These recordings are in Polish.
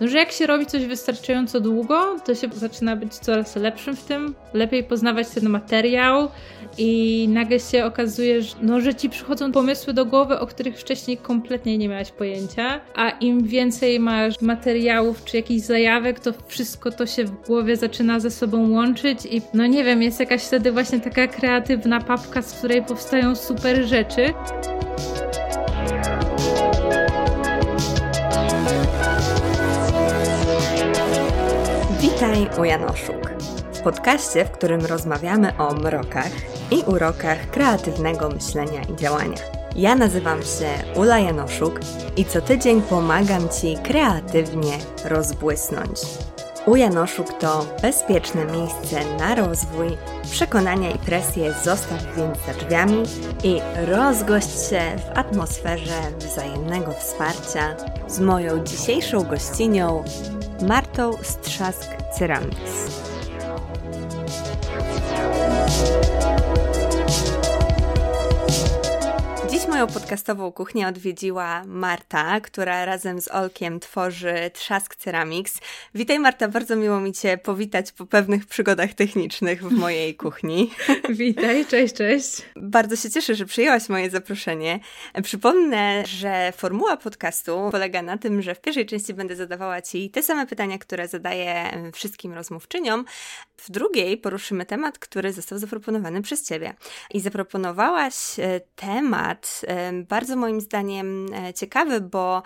no, że jak się robi coś wystarczająco długo, to się zaczyna być coraz lepszym w tym, lepiej poznawać ten materiał i nagle się okazuje, że, no, że ci przychodzą pomysły do głowy, o których wcześniej kompletnie nie miałaś pojęcia, a im więcej masz materiałów czy jakichś zajawek, to wszystko to się w głowie zaczyna ze sobą łączyć i no nie wiem, jest jakaś wtedy właśnie taka kreatywna papka, z której powstają super rzeczy. Witaj u Janoszuk, w podcaście, w którym rozmawiamy o mrokach i urokach kreatywnego myślenia i działania. Ja nazywam się Ula Janoszuk i co tydzień pomagam Ci kreatywnie rozbłysnąć. U Janoszuk to bezpieczne miejsce na rozwój, przekonania i presję zostaw więc za drzwiami i rozgość się w atmosferze wzajemnego wsparcia z moją dzisiejszą gościnią Martą Strzask moją podcastową kuchnię odwiedziła Marta, która razem z Olkiem tworzy Trzask Ceramics. Witaj Marta, bardzo miło mi Cię powitać po pewnych przygodach technicznych w mojej kuchni. Witaj, cześć, cześć. Bardzo się cieszę, że przyjęłaś moje zaproszenie. Przypomnę, że formuła podcastu polega na tym, że w pierwszej części będę zadawała Ci te same pytania, które zadaję wszystkim rozmówczyniom. W drugiej poruszymy temat, który został zaproponowany przez Ciebie. I zaproponowałaś e, temat bardzo moim zdaniem e, ciekawy, bo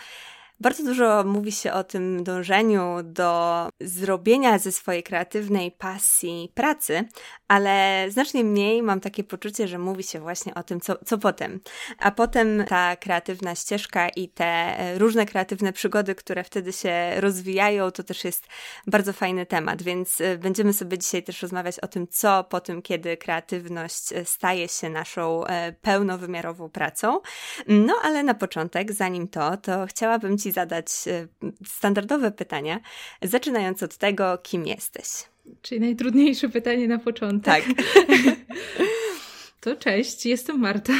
bardzo dużo mówi się o tym dążeniu do zrobienia ze swojej kreatywnej pasji pracy, ale znacznie mniej mam takie poczucie, że mówi się właśnie o tym, co, co potem. A potem ta kreatywna ścieżka i te e, różne kreatywne przygody, które wtedy się rozwijają, to też jest bardzo fajny temat, więc e, będziemy sobie dzisiaj też rozmawiać o tym, co po tym, kiedy kreatywność e, staje się naszą pełnowymiarową pracą. No ale na początek, zanim to, to chciałabym Ci zadać standardowe pytania, zaczynając od tego, kim jesteś. Czyli najtrudniejsze pytanie na początek. Tak. To cześć, jestem Marta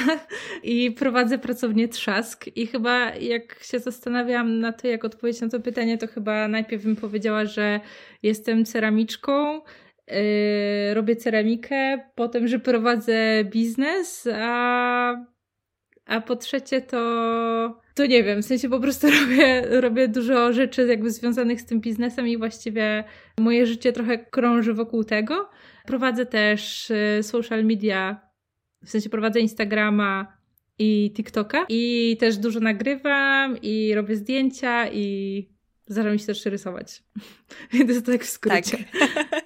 i prowadzę pracownię Trzask i chyba jak się zastanawiam na to, jak odpowiedzieć na to pytanie, to chyba najpierw bym powiedziała, że jestem ceramiczką, yy, robię ceramikę, potem, że prowadzę biznes, a, a po trzecie to to nie wiem, w sensie po prostu robię, robię dużo rzeczy jakby związanych z tym biznesem i właściwie moje życie trochę krąży wokół tego. Prowadzę też y, social media, w sensie prowadzę Instagrama i TikToka i też dużo nagrywam i robię zdjęcia i Zdarza mi się też rysować. Więc to tak w skrócie. Tak.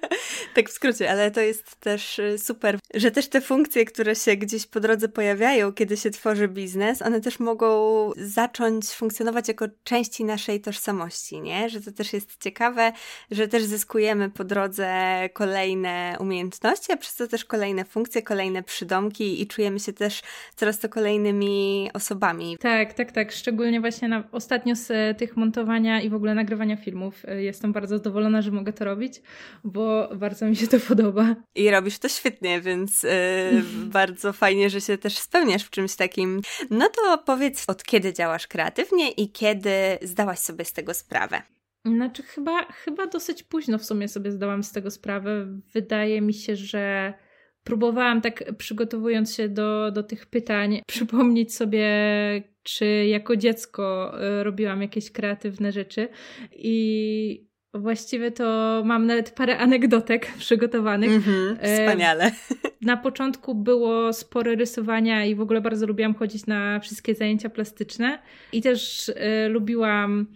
tak w skrócie, ale to jest też y, super, że też te funkcje, które się gdzieś po drodze pojawiają, kiedy się tworzy biznes, one też mogą zacząć funkcjonować jako części naszej tożsamości, nie? Że to też jest ciekawe, że też zyskujemy po drodze kolejne umiejętności, a przez to też kolejne funkcje, kolejne przydomki i czujemy się też coraz to kolejnymi osobami. Tak, tak, tak. Szczególnie właśnie na, ostatnio z tych montowania i w ogóle nagrywania filmów. Y, jestem bardzo zadowolona, że mogę to robić, bo bardzo mi się to podoba. I robisz to świetnie, więc yy, bardzo fajnie, że się też spełniasz w czymś takim. No to powiedz, od kiedy działasz kreatywnie i kiedy zdałaś sobie z tego sprawę? Znaczy, chyba, chyba dosyć późno w sumie sobie zdałam z tego sprawę. Wydaje mi się, że próbowałam tak przygotowując się do, do tych pytań, przypomnieć sobie, czy jako dziecko y, robiłam jakieś kreatywne rzeczy i Właściwie to mam nawet parę anegdotek przygotowanych. Mm-hmm, wspaniale. Na początku było spore rysowania i w ogóle bardzo lubiłam chodzić na wszystkie zajęcia plastyczne i też y, lubiłam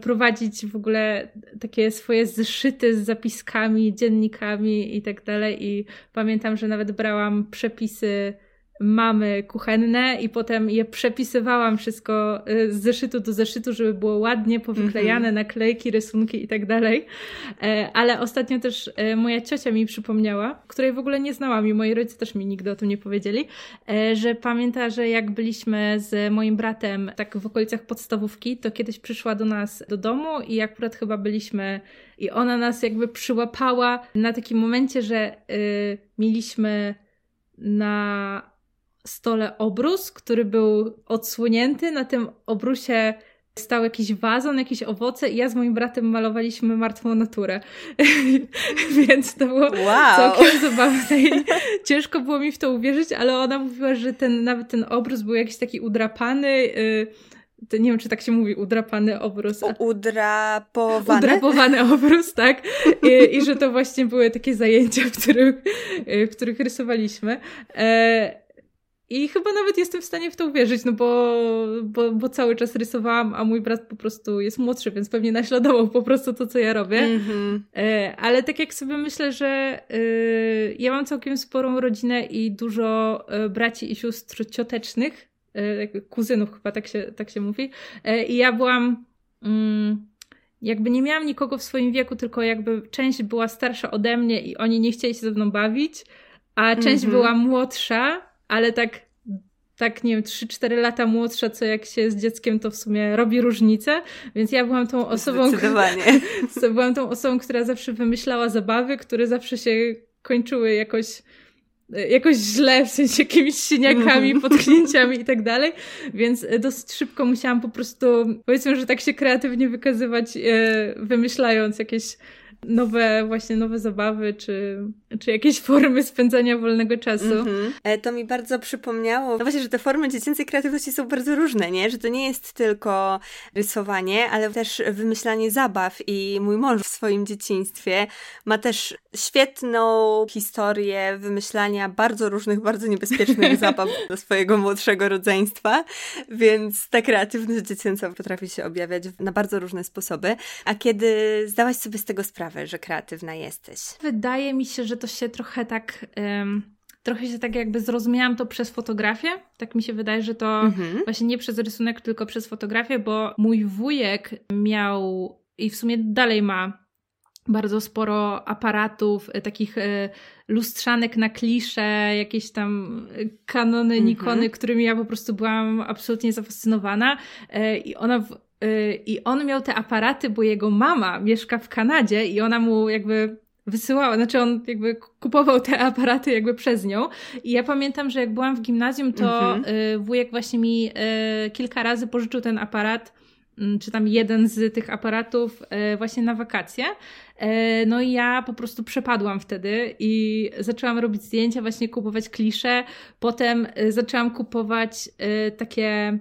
prowadzić w ogóle takie swoje zeszyty z zapiskami, dziennikami i tak dalej. I pamiętam, że nawet brałam przepisy mamy kuchenne i potem je przepisywałam wszystko y, z zeszytu do zeszytu, żeby było ładnie powyklejane, mm-hmm. naklejki, rysunki i tak dalej. E, ale ostatnio też e, moja ciocia mi przypomniała, której w ogóle nie znałam i moi rodzice też mi nigdy o tym nie powiedzieli, e, że pamięta, że jak byliśmy z moim bratem tak w okolicach podstawówki, to kiedyś przyszła do nas do domu i akurat chyba byliśmy i ona nas jakby przyłapała na takim momencie, że y, mieliśmy na stole obrus, który był odsłonięty. Na tym obrusie stał jakiś wazon, jakieś owoce i ja z moim bratem malowaliśmy martwą naturę. Więc to było wow. całkiem zabawne i ciężko było mi w to uwierzyć, ale ona mówiła, że ten, nawet ten obrus był jakiś taki udrapany, yy, to nie wiem, czy tak się mówi, udrapany obrus. Udrapowany? Udrapowany obrus, tak. I, I, że to właśnie były takie zajęcia, w których, w których rysowaliśmy. E, I chyba nawet jestem w stanie w to uwierzyć, no bo, bo, bo cały czas rysowałam, a mój brat po prostu jest młodszy, więc pewnie naśladował po prostu to, co ja robię. Mm-hmm. Ale tak jak sobie myślę, że e, ja mam całkiem sporą rodzinę i dużo braci i sióstr ciotecznych, E, kuzynów chyba tak się, tak się mówi. E, I ja byłam, mm, jakby nie miałam nikogo w swoim wieku, tylko jakby część była starsza ode mnie i oni nie chcieli się ze mną bawić, a część mm -hmm. była młodsza, ale tak, tak nie wiem, 3-4 lata młodsza, co jak się z dzieckiem, to w sumie robi różnicę, więc ja byłam tą osobą, Zdecydowanie. byłam tą osobą, która zawsze wymyślała zabawy, które zawsze się kończyły jakoś jakoś źle, w sensie jakimiś siniakami, mhm. potknięciami i tak dalej, więc dosyć szybko musiałam po prostu, powiedzmy, że tak się kreatywnie wykazywać, e, wymyślając jakieś nowe, właśnie nowe zabawy, czy, czy jakieś formy spędzania wolnego czasu. Mm-hmm. To mi bardzo przypomniało, no właśnie, że te formy dziecięcej kreatywności są bardzo różne, nie? Że to nie jest tylko rysowanie, ale też wymyślanie zabaw i mój mąż w swoim dzieciństwie ma też świetną historię wymyślania bardzo różnych, bardzo niebezpiecznych zabaw dla swojego młodszego rodzeństwa, więc ta kreatywność dziecięca potrafi się objawiać na bardzo różne sposoby. A kiedy zdałaś sobie z tego sprawę, że kreatywna jesteś? Wydaje mi się, że to się trochę tak. Um, trochę się tak jakby zrozumiałam to przez fotografię. Tak mi się wydaje, że to mhm. właśnie nie przez rysunek, tylko przez fotografię, bo mój wujek miał i w sumie dalej ma bardzo sporo aparatów, e, takich e, lustrzanek na klisze, jakieś tam e, kanony, mhm. nikony, którymi ja po prostu byłam absolutnie zafascynowana. I ona w I on miał te aparaty, bo jego mama mieszka w Kanadzie i ona mu jakby wysyłała, znaczy on jakby kupował te aparaty jakby przez nią. I ja pamiętam, że jak byłam w gimnazjum, to mhm. Y, wujek właśnie mi y, kilka razy pożyczył ten aparat, mm, czy tam jeden z tych aparatów właśnie na wakacje. No i ja po prostu przepadłam wtedy i zaczęłam robić zdjęcia, właśnie kupować klisze. Potem zaczęłam kupować takie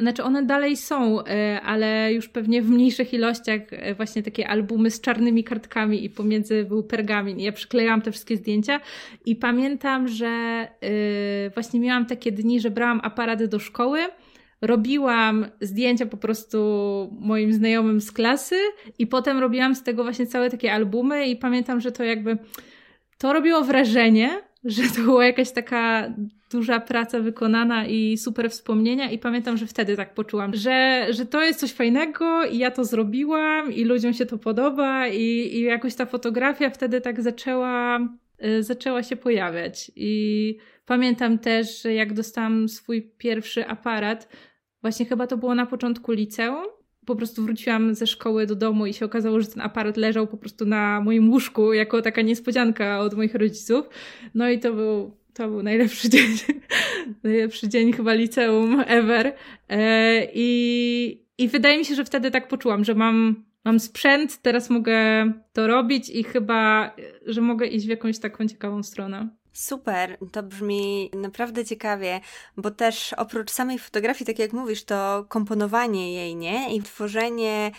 znaczy one dalej są, e, ale już pewnie w mniejszych ilościach e, właśnie takie albumy z czarnymi kartkami i pomiędzy był pergamin. Ja przyklejałam te wszystkie zdjęcia i pamiętam, że e, właśnie miałam takie dni, że brałam aparaty do szkoły, robiłam zdjęcia po prostu moim znajomym z klasy i potem robiłam z tego właśnie całe takie albumy i pamiętam, że to jakby to robiło wrażenie, że to była jakaś taka duża praca wykonana i super wspomnienia i pamiętam, że wtedy tak poczułam, że, że to jest coś fajnego i ja to zrobiłam i ludziom się to podoba i, i jakoś ta fotografia wtedy tak zaczęła, y, zaczęła się pojawiać i pamiętam też, że jak dostałam swój pierwszy aparat, właśnie chyba to było na początku liceum, po prostu wróciłam ze szkoły do domu i się okazało, że ten aparat leżał po prostu na moim łóżku jako taka niespodzianka od moich rodziców. No i to był, to był najlepszy dzień, najlepszy dzień chyba liceum ever. E, I, I wydaje mi się, że wtedy tak poczułam, że mam, mam sprzęt, teraz mogę to robić i chyba, że mogę iść w jakąś taką ciekawą stronę. Super, to brzmi naprawdę ciekawie, bo też oprócz samej fotografii, tak jak mówisz, to komponowanie jej, nie? I tworzenie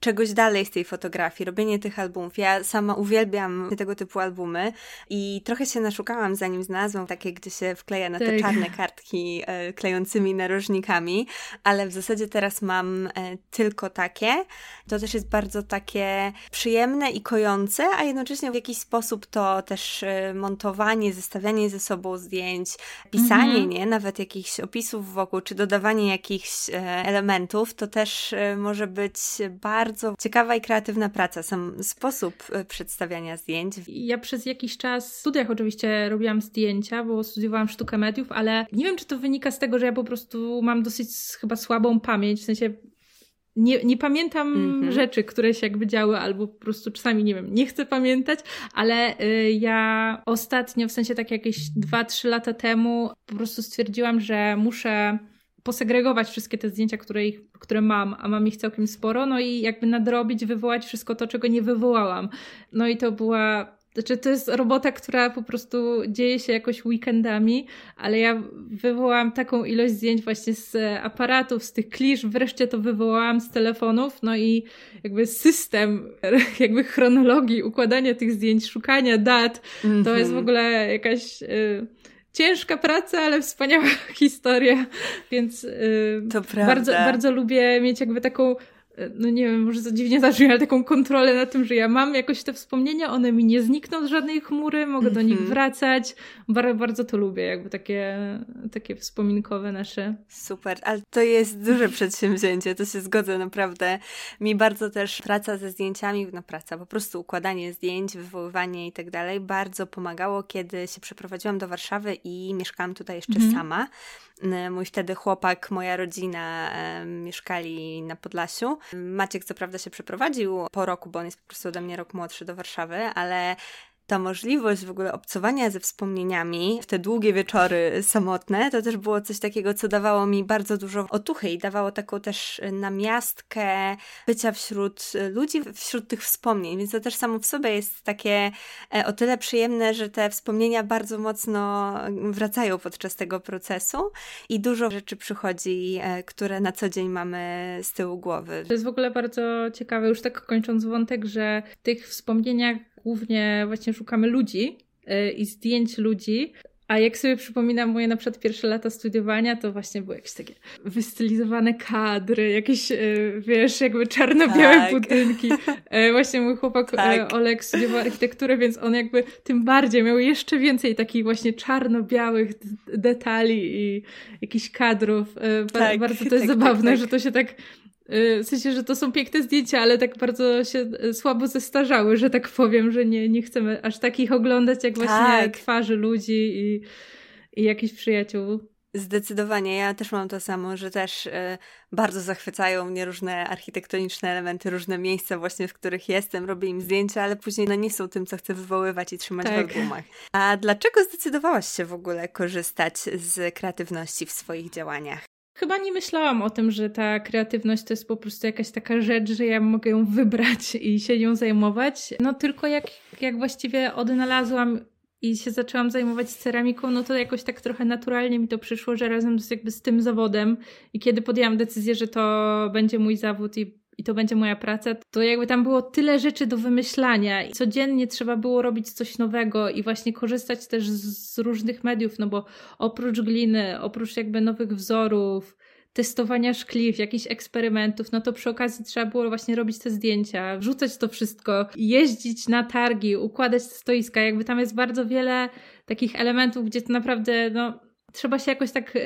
czegoś dalej z tej fotografii, robienie tych albumów. Ja sama uwielbiam tego typu albumy i trochę się naszukałam, zanim znalazłam takie, gdzie się wkleja na te tak. czarne kartki e, klejącymi narożnikami, ale w zasadzie teraz mam e, tylko takie. To też jest bardzo takie przyjemne i kojące, a jednocześnie w jakiś sposób to też e, montowanie, zestawianie ze sobą zdjęć, pisanie, mhm. nie? Nawet jakichś opisów wokół, czy dodawanie jakichś e, elementów, to też e, może być bardzo bardzo ciekawa i kreatywna praca, sam sposób e, przedstawiania zdjęć. Ja przez jakiś czas w studiach oczywiście robiłam zdjęcia, bo studiowałam sztukę mediów, ale nie wiem, czy to wynika z tego, że ja po prostu mam dosyć chyba słabą pamięć, w sensie nie, nie pamiętam mm-hmm. rzeczy, które się jakby działy, albo po prostu czasami, nie wiem, nie chcę pamiętać, ale y, ja ostatnio, w sensie tak jakieś 2-3 lata temu, po prostu stwierdziłam, że muszę posegregować wszystkie te zdjęcia, które, ich, które mam, a mam ich całkiem sporo, no i jakby nadrobić, wywołać wszystko to, czego nie wywołałam. No i to była znaczy, to jest robota, która po prostu dzieje się jakoś weekendami, ale ja wywołałam taką ilość zdjęć właśnie z aparatów, z tych klisz, wreszcie to wywołałam z telefonów, no i jakby system, jakby chronologii, układania tych zdjęć, szukania dat, mm -hmm. to jest w mhm. ogóle jakaś. Y ciężka praca, ale wspaniała historia, więc y, bardzo, bardzo lubię mieć jakby taką no nie wiem, może to dziwnie zabrzmi, ale taką kontrolę na tym, że ja mam jakoś te wspomnienia, one mi nie znikną z żadnej chmury, mogę mm -hmm. do nich mhm. wracać. Bardzo, bardzo to lubię, jakby takie, takie wspominkowe nasze. Super, ale to jest duże przedsięwzięcie, to się zgodzę naprawdę. Mi bardzo też praca ze zdjęciami, no praca, po prostu układanie zdjęć, wywoływanie i tak dalej, bardzo pomagało, kiedy się przeprowadziłam do Warszawy i mieszkałam tutaj jeszcze mm -hmm. sama. Mój wtedy chłopak, moja rodzina e, mieszkali na Podlasiu. Maciek co prawda się przeprowadził po roku, bo on jest po prostu ode mnie rok młodszy do Warszawy, ale ta możliwość w ogóle obcowania ze wspomnieniami w te długie wieczory samotne, to też było coś takiego, co dawało mi bardzo dużo otuchy i dawało taką też namiastkę bycia wśród ludzi, wśród tych wspomnień, więc to też samo w sobie jest takie e, o tyle przyjemne, że te wspomnienia bardzo mocno wracają podczas tego procesu i dużo rzeczy przychodzi, e, które na co dzień mamy z tyłu głowy. To jest w ogóle bardzo ciekawe, już tak kończąc wątek, że w tych wspomnieniach głównie właśnie szukamy ludzi yy, i zdjęć ludzi. A jak sobie przypominam moje na przykład pierwsze lata studiowania, to właśnie były jakieś takie wystylizowane kadry, jakieś, yy, wiesz, jakby czarno-białe tak. budynki. Yy, właśnie mój chłopak tak. Olek studiował architekturę, więc on jakby tym bardziej miał jeszcze więcej takich właśnie czarno-białych detali i jakichś kadrów. Tak, bardzo to jest tak, tak zabawne, tak. że to się tak Y, w sensie, że to są piękne zdjęcia, ale tak bardzo się y, słabo zestarzały, że tak powiem, że nie, nie chcemy aż takich oglądać, jak właśnie tak. twarzy ludzi i, i jakichś przyjaciół. Zdecydowanie, ja też mam to samo, że też y, bardzo zachwycają mnie różne architektoniczne elementy, różne miejsca właśnie, w których jestem, robię im zdjęcia, ale później no nie są tym, co chcę wywoływać i trzymać tak. w albumach. A dlaczego zdecydowałaś się w ogóle korzystać z kreatywności w swoich działaniach? Chyba nie myślałam o tym, że ta kreatywność to jest po prostu jakaś taka rzecz, że ja mogę ją wybrać i się nią zajmować. No tylko jak, jak właściwie odnalazłam i się zaczęłam zajmować ceramiką, no to jakoś tak trochę naturalnie mi to przyszło, że razem z, jakby z tym zawodem i kiedy podjęłam decyzję, że to będzie mój zawód i i to będzie moja praca, to jakby tam było tyle rzeczy do wymyślania i codziennie trzeba było robić coś nowego i właśnie korzystać też z, różnych mediów, no bo oprócz gliny, oprócz jakby nowych wzorów, testowania szkliw, jakichś eksperymentów, no to przy okazji trzeba było właśnie robić te zdjęcia, wrzucać to wszystko, jeździć na targi, układać stoiska, jakby tam jest bardzo wiele takich elementów, gdzie to naprawdę, no, trzeba się jakoś tak e,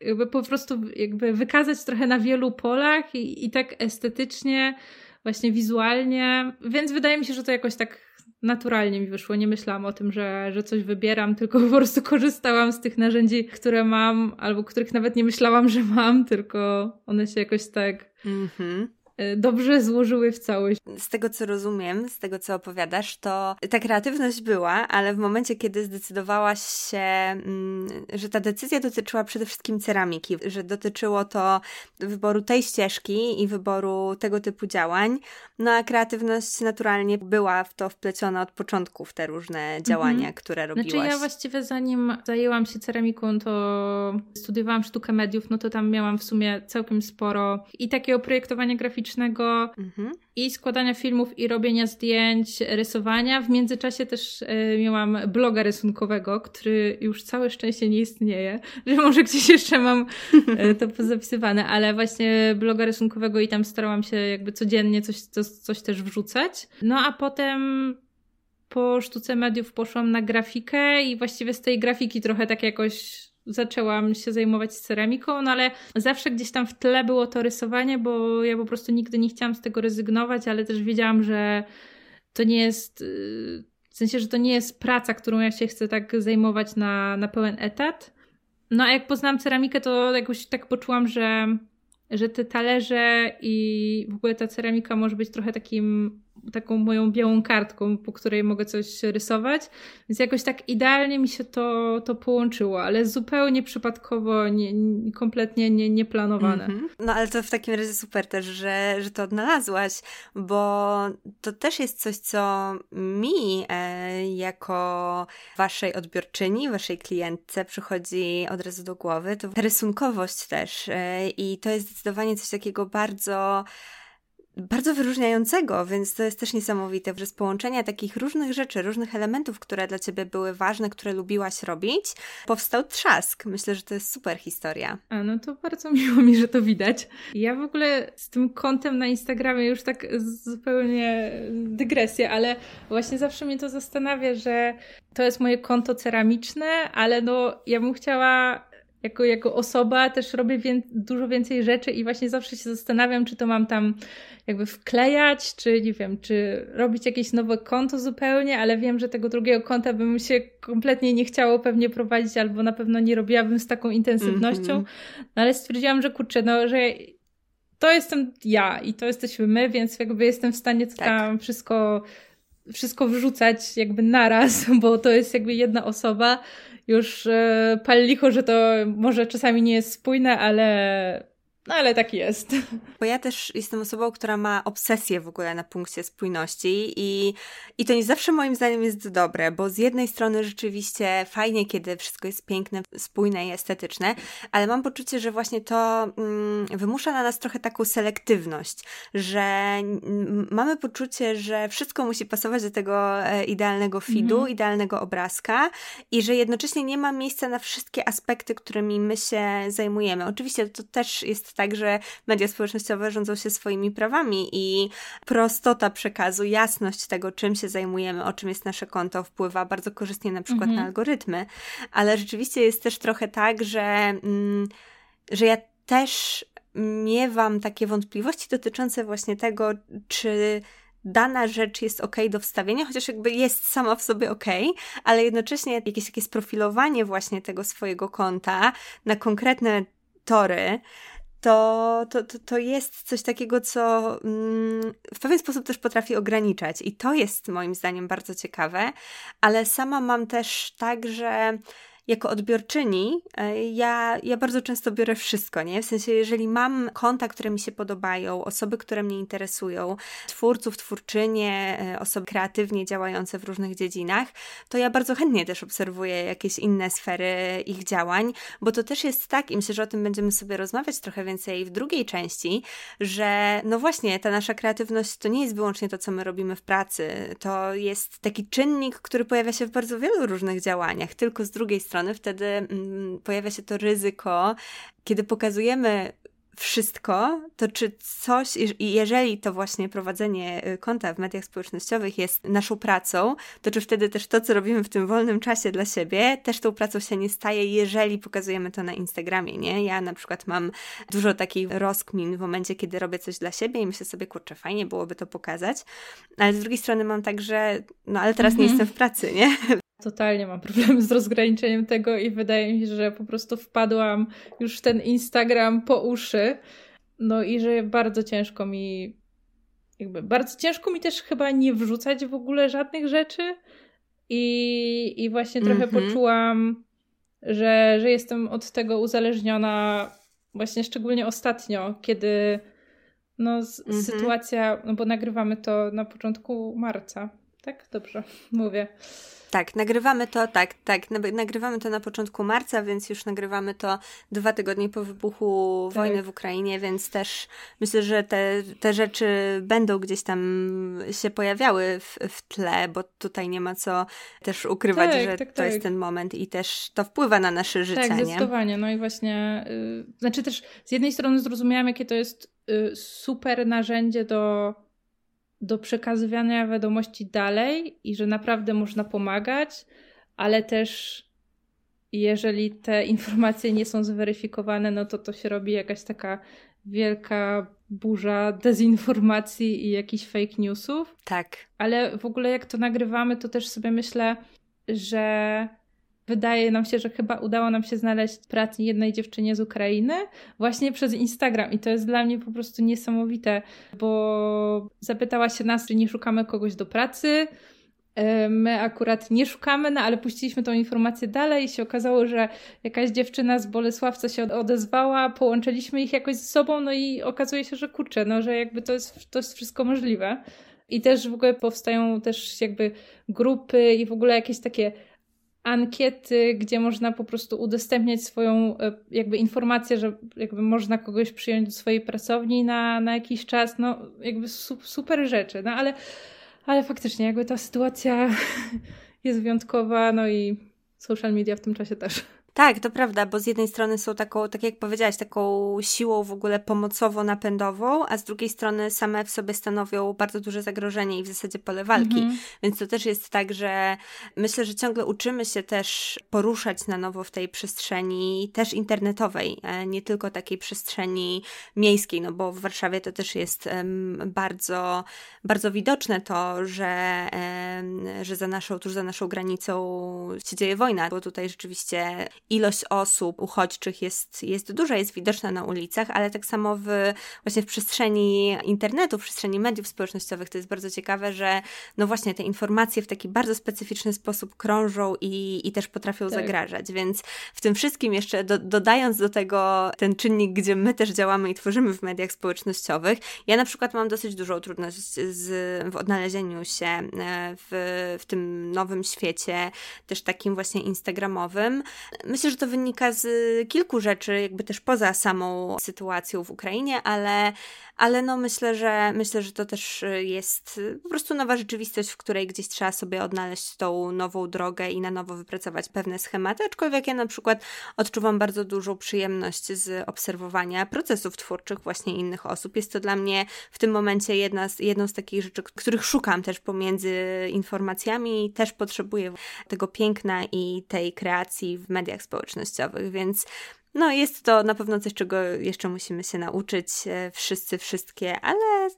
jakby po prostu jakby wykazać trochę na wielu polach i, i tak estetycznie, właśnie wizualnie, więc wydaje mi się, że to jakoś tak naturalnie mi wyszło. Nie myślałam o tym, że, że coś wybieram, tylko po prostu korzystałam z tych narzędzi, które mam, albo których nawet nie myślałam, że mam, tylko one się jakoś tak. Mm-hmm. Y, dobrze złożyły w całość. Z tego co rozumiem, z tego co opowiadasz, to ta kreatywność była, ale w momencie, kiedy zdecydowałaś się, mm, że ta decyzja dotyczyła przede wszystkim ceramiki, że dotyczyło to wyboru tej ścieżki i wyboru tego typu działań, no a kreatywność naturalnie była w to wpleciona od początku w te różne działania, mhm. które robiłaś. Znaczy ja właściwie zanim zajęłam się ceramiką, to studiowałam sztukę mediów, no to tam miałam w sumie całkiem sporo i takiego projektowania graficznego graficznego mhm. i składania filmów i robienia zdjęć, rysowania. W międzyczasie też y, miałam bloga rysunkowego, który już całe szczęście nie istnieje, że może gdzieś jeszcze mam y, to pozapisywane, ale właśnie bloga rysunkowego i tam starałam się jakby codziennie coś, coś, coś też wrzucać. No a potem po sztuce mediów poszłam na grafikę i właściwie z tej grafiki trochę tak jakoś zaczęłam się zajmować ceramiką, no ale zawsze gdzieś tam w tle było to rysowanie, bo ja po prostu nigdy nie chciałam z tego rezygnować, ale też wiedziałam, że to nie jest, y, w sensie, że to nie jest praca, którą ja się chcę tak zajmować na, na pełen etat. No a jak poznałam ceramikę, to jakoś tak poczułam, że, że te talerze i w ogóle ta ceramika może być trochę takim taką moją białą kartką, po której mogę coś rysować. Więc jakoś tak idealnie mi się to, to połączyło, ale zupełnie przypadkowo, nie, kompletnie nie, nieplanowane. Mm-hmm. No ale to w takim razie super też, że, że to odnalazłaś, bo to też jest coś, co mi e, jako waszej odbiorczyni, waszej klientce przychodzi od razu do głowy. To rysunkowość też e, i to jest zdecydowanie coś takiego bardzo bardzo wyróżniającego, więc to jest też niesamowite, że z połączenia takich różnych rzeczy, różnych elementów, które dla ciebie były ważne, które lubiłaś robić, powstał trzask. Myślę, że to jest super historia. A no to bardzo miło mi, że to widać. Ja w ogóle z tym kontem na Instagramie już tak zupełnie dygresję, ale właśnie zawsze mnie to zastanawia, że to jest moje konto ceramiczne, ale no ja bym chciała jako, jako osoba też robię wię dużo więcej rzeczy i właśnie zawsze się zastanawiam, czy to mam tam jakby wklejać, czy nie wiem, czy robić jakieś nowe konto zupełnie, ale wiem, że tego drugiego konta bym się kompletnie nie chciało pewnie prowadzić, albo na pewno nie robiłabym z taką intensywnością. Mm -hmm. No ale stwierdziłam, że kurczę, no, że to jestem ja i to jesteśmy my, więc jakby jestem w stanie to tak. tam wszystko wszystko wrzucać jakby naraz, bo to jest jakby jedna osoba. Już e, pal licho, że to może czasami nie jest spójne, ale no ale tak jest. Bo ja też jestem osobą, która ma obsesję w ogóle na punkcie spójności i, i to nie zawsze moim zdaniem jest dobre, bo z jednej strony rzeczywiście fajnie, kiedy wszystko jest piękne, spójne i estetyczne, ale mam poczucie, że właśnie to mm, wymusza na nas trochę taką selektywność, że mm, mamy poczucie, że wszystko musi pasować do tego e, idealnego feedu, mm. idealnego obrazka i że jednocześnie nie ma miejsca na wszystkie aspekty, którymi my się zajmujemy. Oczywiście to też jest tak, że media społecznościowe rządzą się swoimi prawami i prostota przekazu, jasność tego, czym się zajmujemy, o czym jest nasze konto, wpływa bardzo korzystnie na przykład mhm. na algorytmy, ale rzeczywiście jest też trochę tak, że, mm, że ja też miewam takie wątpliwości dotyczące właśnie tego, czy dana rzecz jest ok do wstawienia, chociaż jakby jest sama w sobie ok, ale jednocześnie jakieś takie sprofilowanie właśnie tego swojego konta na konkretne tory, to, to, to, to jest coś takiego, co mm, w pewien sposób też potrafi ograniczać. I to jest moim zdaniem bardzo ciekawe, ale sama mam też tak, że jako odbiorczyni e, ja, ja bardzo często biorę wszystko, nie? W sensie, jeżeli mam konta, które mi się podobają, osoby, które mnie interesują, twórców, twórczynie, e, osoby kreatywnie działające w różnych dziedzinach, to ja bardzo chętnie też obserwuję jakieś inne sfery ich działań, bo to też jest tak, i myślę, że o tym będziemy sobie rozmawiać trochę więcej w drugiej części, że no właśnie, ta nasza kreatywność to nie jest wyłącznie to, co my robimy w pracy, to jest taki czynnik, który pojawia się w bardzo wielu różnych działaniach, tylko z drugiej strony strony wtedy mm, pojawia się to ryzyko, kiedy pokazujemy wszystko, to czy coś, i jeżeli to właśnie prowadzenie y, konta w mediach społecznościowych jest naszą pracą, to czy wtedy też to, co robimy w tym wolnym czasie dla siebie, też tą pracą się nie staje, jeżeli pokazujemy to na Instagramie, nie? Ja na przykład mam dużo takich rozkmin w momencie, kiedy robię coś dla siebie i myślę sobie, kurczę, fajnie byłoby to pokazać, ale z drugiej strony mam tak, że no ale teraz nie mhm. jestem w pracy, nie? Totalnie mam problemy z rozgraniczeniem tego i wydaje mi się, że po prostu wpadłam już w ten Instagram po uszy. No i że bardzo ciężko mi, jakby bardzo ciężko mi też chyba nie wrzucać w ogóle żadnych rzeczy. I, i właśnie trochę mm -hmm. poczułam, że, że jestem od tego uzależniona, właśnie szczególnie ostatnio, kiedy no, z, mm -hmm. sytuacja, no bo nagrywamy to na początku marca, tak? Dobrze mówię. Tak, nagrywamy to, tak, tak, nagrywamy to na początku marca, więc już nagrywamy to dwa tygodnie po wybuchu tak. wojny w Ukrainie, więc też myślę, że te, te rzeczy będą gdzieś tam się pojawiały w, w tle, bo tutaj nie ma co też ukrywać, tak, że tak, to jest tak. ten moment i też to wpływa na nasze życie. Tak, zdecydowanie. Nie? No i właśnie, yy, znaczy też z jednej strony zrozumiałam, jakie to jest yy, super narzędzie do do przekazywania wiadomości dalej i że naprawdę można pomagać, ale też jeżeli te informacje nie są zweryfikowane, no to to się robi jakaś taka wielka burza dezinformacji i jakichś fake newsów. Tak. Ale w ogóle jak to nagrywamy, to też sobie myślę, że wydaje nam się, że chyba udało nam się znaleźć pracę jednej dziewczynie z Ukrainy właśnie przez Instagram i to jest dla mnie po prostu niesamowite, bo zapytała się nas, czy nie szukamy kogoś do pracy, E, my akurat nie szukamy, no ale puściliśmy tą informację dalej i się okazało, że jakaś dziewczyna z Bolesławca się odezwała, połączyliśmy ich jakoś ze sobą, no i okazuje się, że kurczę, no że jakby to jest, to jest wszystko możliwe. I też w ogóle powstają też jakby grupy i w ogóle jakieś takie ankiety, gdzie można po prostu udostępniać swoją e, jakby informację, że jakby można kogoś przyjąć do swojej pracowni na, na jakiś czas, no jakby super rzeczy, no ale ale faktycznie, jakby ta sytuacja jest wyjątkowa, no i social media w tym czasie też. Tak, to prawda, bo z jednej strony są taką, tak jak powiedziałaś, taką siłą w ogóle pomocowo-napędową, a z drugiej strony same w sobie stanowią bardzo duże zagrożenie i w zasadzie pole walki. -hmm. Więc to też jest tak, że myślę, że ciągle uczymy się też poruszać na nowo w tej przestrzeni też internetowej, e, nie tylko takiej przestrzeni miejskiej, no bo w Warszawie to też jest bardzo, bardzo widoczne to, że, że za naszą, tuż za naszą granicą się dzieje wojna, bo tutaj rzeczywiście ilość osób uchodźczych jest, jest duża, jest widoczna na ulicach, ale tak samo w, właśnie w przestrzeni internetu, w przestrzeni mediów społecznościowych to jest bardzo ciekawe, że no właśnie te informacje w taki bardzo specyficzny sposób krążą i, i też potrafią tak. zagrażać, więc w tym wszystkim jeszcze do, dodając do tego ten czynnik, gdzie my też działamy i tworzymy w mediach społecznościowych, ja na przykład mam dosyć dużą trudność z, w odnalezieniu się e, w, w tym nowym świecie, też takim właśnie instagramowym. Myślę, że to wynika z kilku rzeczy, jakby też poza samą sytuacją w Ukrainie, ale, ale no myślę, że myślę, że to też jest po prostu nowa rzeczywistość, w której gdzieś trzeba sobie odnaleźć tą nową drogę i na nowo wypracować pewne schematy, aczkolwiek ja na przykład odczuwam bardzo dużą przyjemność z obserwowania procesów twórczych właśnie innych osób. Jest to dla mnie w tym momencie jedna z, jedną z takich rzeczy, których szukam też pomiędzy informacjami, też potrzebuję tego piękna i tej kreacji w mediach społecznościowych, więc no, jest to na pewno coś, czego jeszcze musimy się nauczyć, e, wszyscy, wszystkie, ale,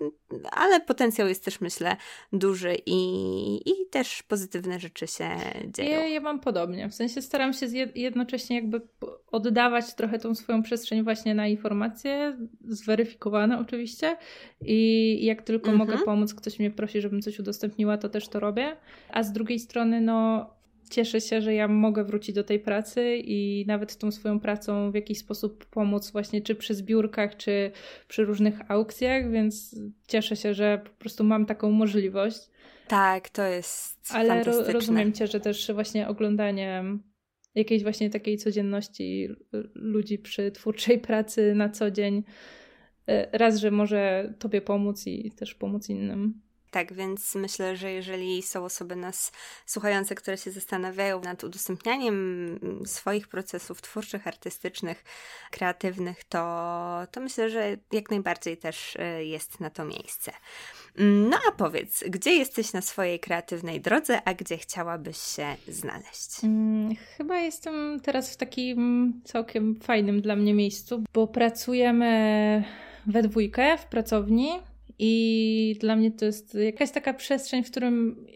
ale potencjał jest też, myślę, duży i, i też pozytywne rzeczy się dzieją. Ja, ja mam podobnie. W sensie staram się jednocześnie jakby oddawać trochę tą swoją przestrzeń właśnie na informacje, zweryfikowane oczywiście i jak tylko mhm. mogę pomóc, ktoś mnie prosi, żebym coś udostępniła, to też to robię. A z drugiej strony, no cieszę się, że ja mogę wrócić do tej pracy i nawet tą swoją pracą w jakiś sposób pomóc właśnie czy przy zbiórkach, czy przy różnych aukcjach, więc cieszę się, że po prostu mam taką możliwość. Tak, to jest Ale ro rozumiem Cię, że też właśnie oglądanie jakiejś właśnie takiej codzienności ludzi przy twórczej pracy na co dzień e, raz, że może Tobie pomóc i też pomóc innym. Tak, więc myślę, że jeżeli są osoby nas słuchające, które się zastanawiają nad udostępnianiem swoich procesów twórczych, artystycznych, kreatywnych, to, to myślę, że jak najbardziej też e, jest na to miejsce. No a powiedz, gdzie jesteś na swojej kreatywnej drodze, a gdzie chciałabyś się znaleźć? Hmm, chyba jestem teraz w takim całkiem fajnym dla mnie miejscu, bo pracujemy we dwójkę w pracowni i dla mnie to jest jakaś taka przestrzeń, w którym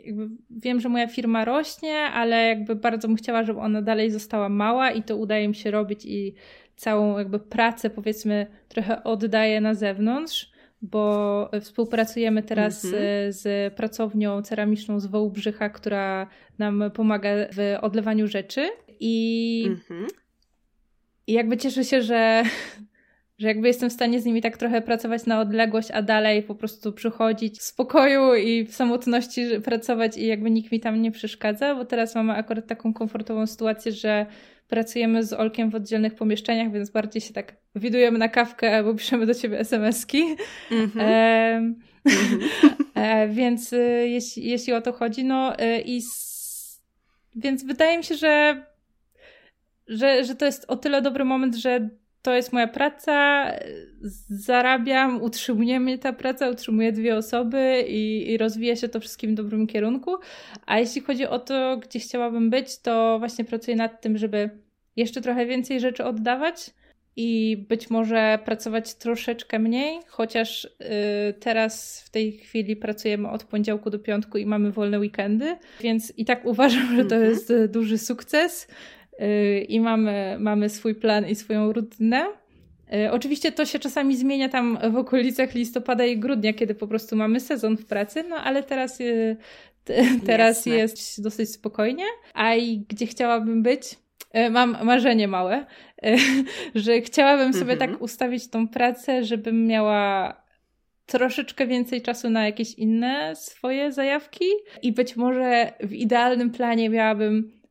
wiem, że moja firma rośnie, ale jakby bardzo bym chciała, żeby ona dalej została mała i to udaje mi się robić i całą jakby pracę powiedzmy trochę oddaję na zewnątrz, bo współpracujemy teraz mm -hmm. z pracownią ceramiczną z Wołbrzycha, która nam pomaga w odlewaniu rzeczy i mm -hmm. I jakby cieszę się, że że jakby jestem w stanie z nimi tak trochę pracować na odległość, a dalej po prostu przychodzić w spokoju i w samotności pracować i jakby nikt mi tam nie przeszkadza, bo teraz mamy akurat taką komfortową sytuację, że pracujemy z Olkiem w oddzielnych pomieszczeniach, więc bardziej się tak widujemy na kawkę albo piszemy do ciebie SMS-ki. Mm-hmm. E, e, więc e, jeśli, jeśli o to chodzi, no e, i więc wydaje mi się, że, że, że to jest o tyle dobry moment, że to jest moja praca, zarabiam, utrzymuje mnie ta praca, utrzymuje dwie osoby i, i rozwija się to wszystkim w dobrym kierunku. A jeśli chodzi o to, gdzie chciałabym być, to właśnie pracuję nad tym, żeby jeszcze trochę więcej rzeczy oddawać i być może pracować troszeczkę mniej, chociaż y, teraz w tej chwili pracujemy od poniedziałku do piątku i mamy wolne weekendy, więc i tak uważam, że to mhm. jest duży sukces i mamy, mamy swój plan i swoją rutynę. Y, oczywiście to się czasami zmienia tam w okolicach listopada i grudnia, kiedy po prostu mamy sezon w pracy, no ale teraz, teraz jest dosyć spokojnie. A i gdzie chciałabym być? Mam marzenie małe, że chciałabym sobie tak mhm. ustawić tą pracę, żebym miała troszeczkę więcej czasu na jakieś inne swoje zajawki i być może w idealnym planie miałabym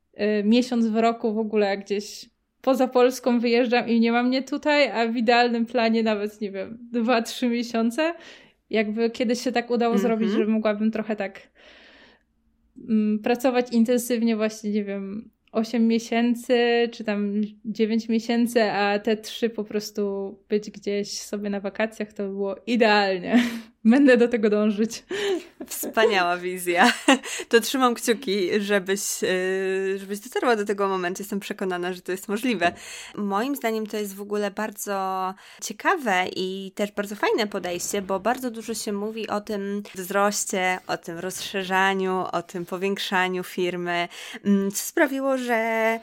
miesiąc w roku w ogóle gdzieś poza Polską wyjeżdżam i nie mam mnie tutaj, a w idealnym planie nawet, nie wiem, dwa, trzy miesiące. Jakby kiedyś się tak udało zrobić, mhm. że mogłabym trochę tak mm, pracować intensywnie właśnie, nie wiem, 8 miesięcy, czy tam 9 miesięcy, a te trzy po prostu być gdzieś sobie na wakacjach, to było idealnie. Będę do tego dążyć. Wspaniała wizja. To trzymam kciuki, żebyś, y, żebyś dotarła do tego momentu. Jestem przekonana, że to jest możliwe. Moim zdaniem to jest w ogóle bardzo ciekawe i też bardzo fajne podejście, bo bardzo dużo się mówi o tym wzroście, o tym rozszerzaniu, o tym powiększaniu firmy, mm, co sprawiło, że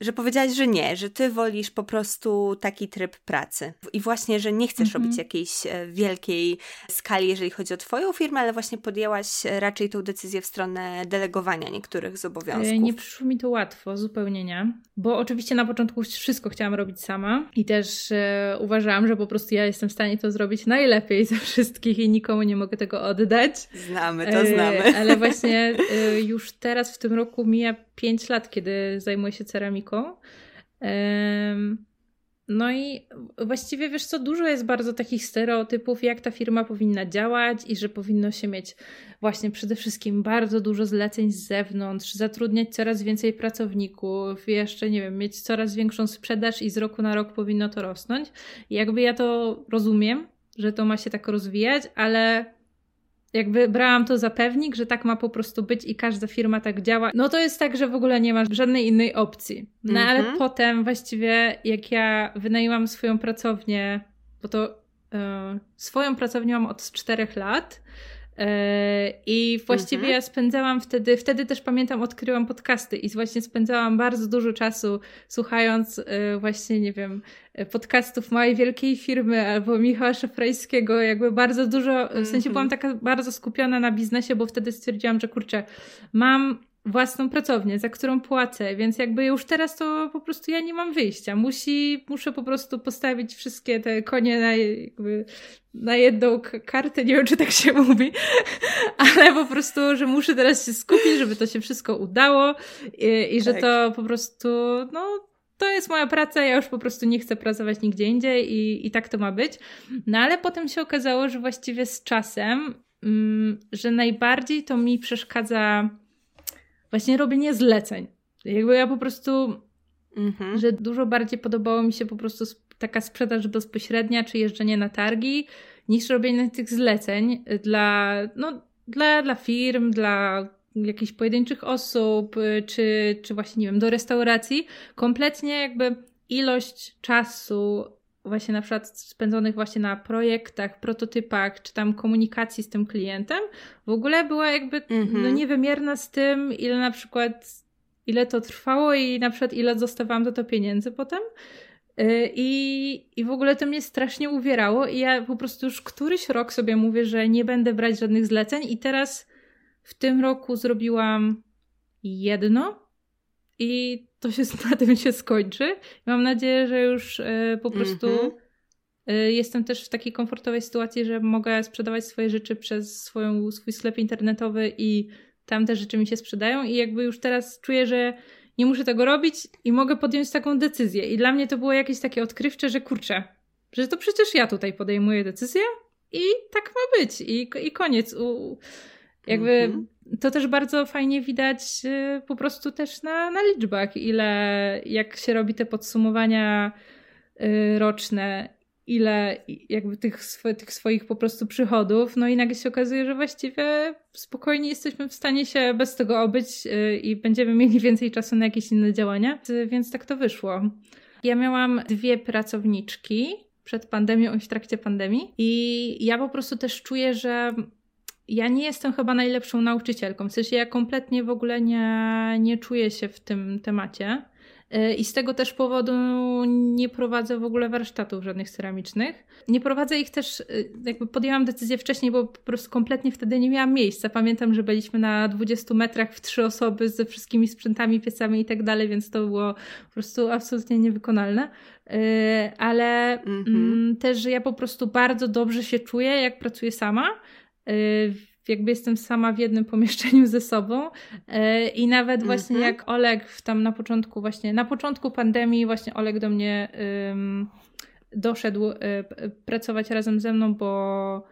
że powiedziałaś, że nie, że ty wolisz po prostu taki tryb pracy. I właśnie, że nie chcesz robić mhm. jakiejś e, wielkiej skali, jeżeli chodzi o twoją firmę, ale właśnie podjęłaś raczej tą decyzję w stronę delegowania niektórych z obowiązków. E, nie przyszło mi to łatwo, zupełnie nie. Bo oczywiście na początku wszystko chciałam robić sama i też e, uważałam, że po prostu ja jestem w stanie to zrobić najlepiej ze wszystkich i nikomu nie mogę tego oddać. Znamy to, znamy. E, ale właśnie e, już teraz w tym roku mija 5 lat, kiedy zajmuję się ceramiką. No i właściwie wiesz co, dużo jest bardzo takich stereotypów, jak ta firma powinna działać i że powinno się mieć właśnie przede wszystkim bardzo dużo zleceń z zewnątrz, zatrudniać coraz więcej pracowników, jeszcze nie wiem, mieć coraz większą sprzedaż i z roku na rok powinno to rosnąć. I jakby ja to rozumiem, że to ma się tak rozwijać, ale jakby brałam to za pewnik, że tak ma po prostu być i każda firma tak działa. No to jest tak, że w ogóle nie ma żadnej innej opcji. No ale mhm. potem właściwie jak ja wynajęłam swoją pracownię, bo to e, swoją pracownię mam od czterech lat, I właściwie mhm. ja spędzałam wtedy, wtedy też pamiętam, odkryłam podcasty i właśnie spędzałam bardzo dużo czasu słuchając e, właśnie, nie wiem, podcastów małej wielkiej firmy albo Michała Szafrajskiego, jakby bardzo dużo, w sensie byłam mhm. taka bardzo skupiona na biznesie, bo wtedy stwierdziłam, że kurczę, mam własną pracownię, za którą płacę, więc jakby już teraz to po prostu ja nie mam wyjścia. Musi, muszę po prostu postawić wszystkie te konie na, jakby, na jedną kartę, nie wiem czy tak się mówi, ale po prostu, że muszę teraz się skupić, żeby to się wszystko udało i, i że tak. to po prostu, no, to jest moja praca, ja już po prostu nie chcę pracować nigdzie indziej i, i tak to ma być. No ale potem się okazało, że właściwie z czasem, mm, że najbardziej to mi przeszkadza właśnie robienie zleceń. Jakby ja po prostu, mhm. że dużo bardziej podobało mi się po prostu taka sprzedaż bezpośrednia, czy jeżdżenie na targi, niż robienie tych zleceń dla, no, dla, dla firm, dla jakichś pojedynczych osób, czy, czy właśnie, nie wiem, do restauracji. Kompletnie jakby ilość czasu właśnie na przykład spędzonych właśnie na projektach, prototypach, czy tam komunikacji z tym klientem, w ogóle była jakby mm-hmm. no, mhm. niewymierna z tym, ile na przykład, ile to trwało i na przykład ile dostawałam do to pieniędzy potem. Y, I, I w ogóle to mnie strasznie uwierało, i ja po prostu już któryś rok sobie mówię, że nie będę brać żadnych zleceń, i teraz w tym roku zrobiłam jedno, i to się na tym się skończy. Mam nadzieję, że już y, po prostu mm -hmm. jestem też w takiej komfortowej sytuacji, że mogę sprzedawać swoje rzeczy przez swoją, swój sklep internetowy i tam te rzeczy mi się sprzedają i jakby już teraz czuję, że nie muszę tego robić i mogę podjąć taką decyzję. I dla mnie to było jakieś takie odkrywcze, że kurczę, że to przecież ja tutaj podejmuję decyzję i tak ma być i, i koniec. U, jakby mm -hmm to też bardzo fajnie widać y, po prostu też na, na liczbach, ile jak się robi te podsumowania y, roczne, ile jakby tych, tych swoich po prostu przychodów, no i nagle się okazuje, że właściwie spokojnie jesteśmy w stanie się bez tego obyć y, i będziemy mieli więcej czasu na jakieś inne działania, więc tak to wyszło. Ja miałam dwie pracowniczki przed pandemią i w trakcie pandemii i ja po prostu też czuję, że ja nie jestem chyba najlepszą nauczycielką. W sensie ja kompletnie w ogóle nie, nie czuję się w tym temacie. Y, I z tego też powodu nie prowadzę w ogóle warsztatów żadnych ceramicznych. Nie prowadzę ich też, y, jakby podjęłam decyzję wcześniej, bo po prostu kompletnie wtedy nie miałam miejsca. Pamiętam, że byliśmy na 20 metrach w trzy osoby ze wszystkimi sprzętami, piecami i tak dalej, więc to było po prostu absolutnie niewykonalne. Y, ale mm-hmm. też ja po prostu bardzo dobrze się czuję, jak pracuję sama jakby jestem sama w jednym pomieszczeniu ze sobą e, i nawet właśnie -hmm. jak Oleg tam na początku właśnie, na początku pandemii właśnie Oleg do mnie um, doszedł y, pracować razem ze mną, bo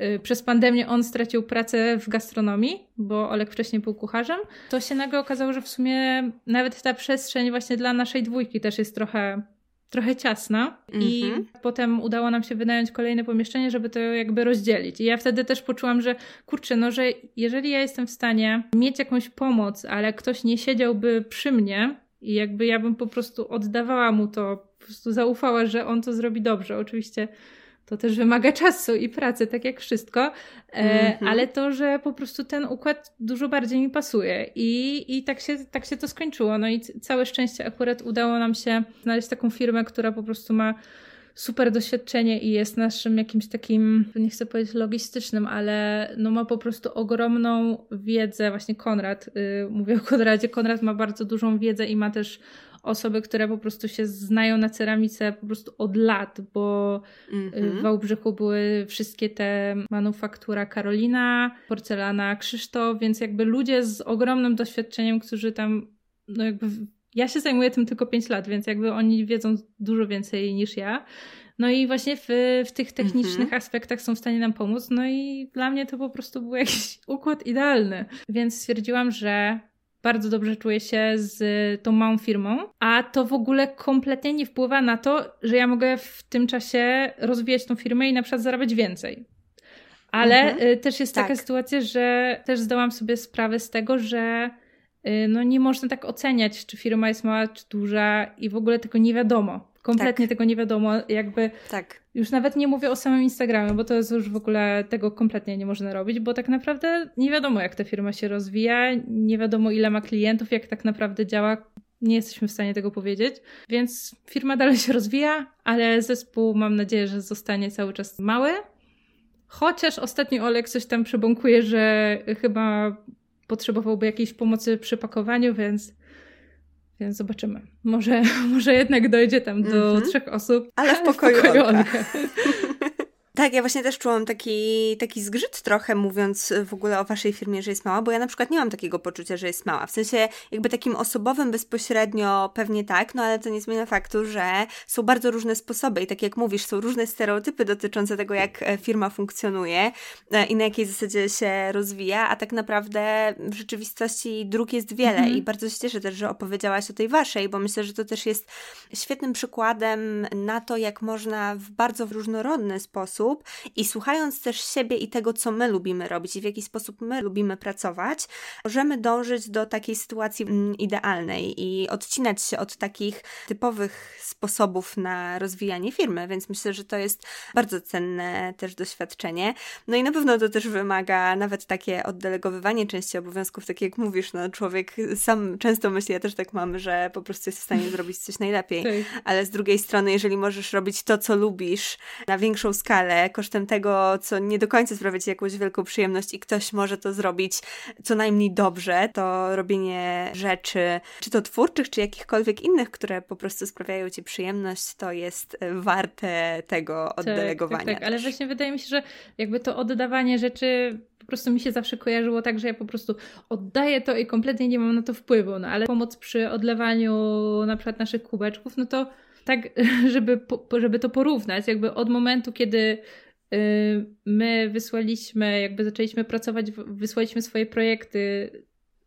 y, przez pandemię on stracił pracę w gastronomii, bo Olek wcześniej był kucharzem, to się nagle okazało, że w sumie nawet ta przestrzeń właśnie dla naszej dwójki też jest trochę trochę ciasna i mm -hmm. potem udało nam się wynająć kolejne pomieszczenie, żeby to jakby rozdzielić. I ja wtedy też poczułam, że kurczę, no że jeżeli ja jestem w stanie mieć jakąś pomoc, ale ktoś nie siedziałby przy mnie i jakby ja bym po prostu oddawała mu to, po prostu zaufała, że on to zrobi dobrze. Oczywiście to też wymaga czasu i pracy, tak jak wszystko, mm -hmm. ale to, że po prostu ten układ dużo bardziej mi pasuje i, i tak, się, tak się to skończyło. No i całe szczęście akurat udało nam się znaleźć taką firmę, która po prostu ma super doświadczenie i jest naszym jakimś takim, nie chcę powiedzieć logistycznym, ale no ma po prostu ogromną wiedzę, właśnie Konrad, yy, mówię o Konradzie, Konrad ma bardzo dużą wiedzę i ma też osoby, które po prostu się znają na ceramice po prostu od lat, bo mm-hmm. w Wałbrzychu były wszystkie te manufaktura Karolina, porcelana Krzysztof, więc jakby ludzie z ogromnym doświadczeniem, którzy tam no jakby ja się zajmuję tym tylko 5 lat, więc jakby oni wiedzą dużo więcej niż ja. No i właśnie w, w tych technicznych mm-hmm. aspektach są w stanie nam pomóc. No i dla mnie to po prostu był jakiś układ idealny. Więc stwierdziłam, że bardzo dobrze czuję się z tą małą firmą, a to w ogóle kompletnie nie wpływa na to, że ja mogę w tym czasie rozwijać tą firmę i na przykład zarabiać więcej. Ale mhm. też jest tak. taka sytuacja, że też zdałam sobie sprawę z tego, że y, no nie można tak oceniać, czy firma jest mała, czy duża i w ogóle tego nie wiadomo. Kompletnie tak. tego nie wiadomo, jakby tak. już nawet nie mówię o samym Instagramie, bo to jest już w ogóle tego kompletnie nie można robić, bo tak naprawdę nie wiadomo jak ta firma się rozwija, nie wiadomo ile ma klientów, jak tak naprawdę działa, nie jesteśmy w stanie tego powiedzieć, więc firma dalej się rozwija, ale zespół mam nadzieję, że zostanie cały czas mały. Chociaż ostatnio Olek coś tam przebąkuje, że chyba potrzebowałby jakiejś pomocy przy pakowaniu, więc więc zobaczymy. Może, może jednak dojdzie tam do mm -hmm. trzech osób. Ale w pokoju, w pokoju Olka. Tak, ja właśnie też czułam taki, taki zgrzyt trochę, mówiąc w ogóle o waszej firmie, że jest mała, bo ja na przykład nie mam takiego poczucia, że jest mała. W sensie jakby takim osobowym bezpośrednio pewnie tak, no ale to nie zmienia faktu, że są bardzo różne sposoby i tak jak mówisz, są różne stereotypy dotyczące tego, jak e, firma funkcjonuje e, i na jakiej zasadzie się rozwija, a tak naprawdę w rzeczywistości dróg jest wiele mhm. i bardzo się cieszę też, że opowiedziałaś o tej waszej, bo myślę, że to też jest świetnym przykładem na to, jak można w bardzo różnorodny sposób i słuchając też siebie i tego, co my lubimy robić i w jaki sposób my lubimy pracować, możemy dążyć do takiej sytuacji mm, idealnej i odcinać się od takich typowych sposobów na rozwijanie firmy, więc myślę, że to jest bardzo cenne też doświadczenie. No i na pewno to też wymaga nawet takie oddelegowywanie części obowiązków, tak jak mówisz, no człowiek sam często myśli, ja też tak mam, że po prostu jest w stanie zrobić coś najlepiej, tak. ale z drugiej strony, jeżeli możesz robić to, co lubisz na większą skalę, kosztem tego, co nie do końca sprawia ci jakąś wielką przyjemność i ktoś może to zrobić co najmniej dobrze, to robienie rzeczy, czy to twórczych, czy jakichkolwiek innych, które po prostu sprawiają ci przyjemność, to jest warte tego oddelegowania. Tak, tak, tak. ale właśnie wydaje mi się, że jakby to oddawanie rzeczy po prostu mi się zawsze kojarzyło tak, że ja po prostu oddaję to i kompletnie nie mam na to wpływu, no ale pomoc przy odlewaniu na przykład naszych kubeczków, no to tak, żeby, żeby to porównać, jakby od momentu, kiedy y, my wysłaliśmy, jakby zaczęliśmy pracować, wysłaliśmy swoje projekty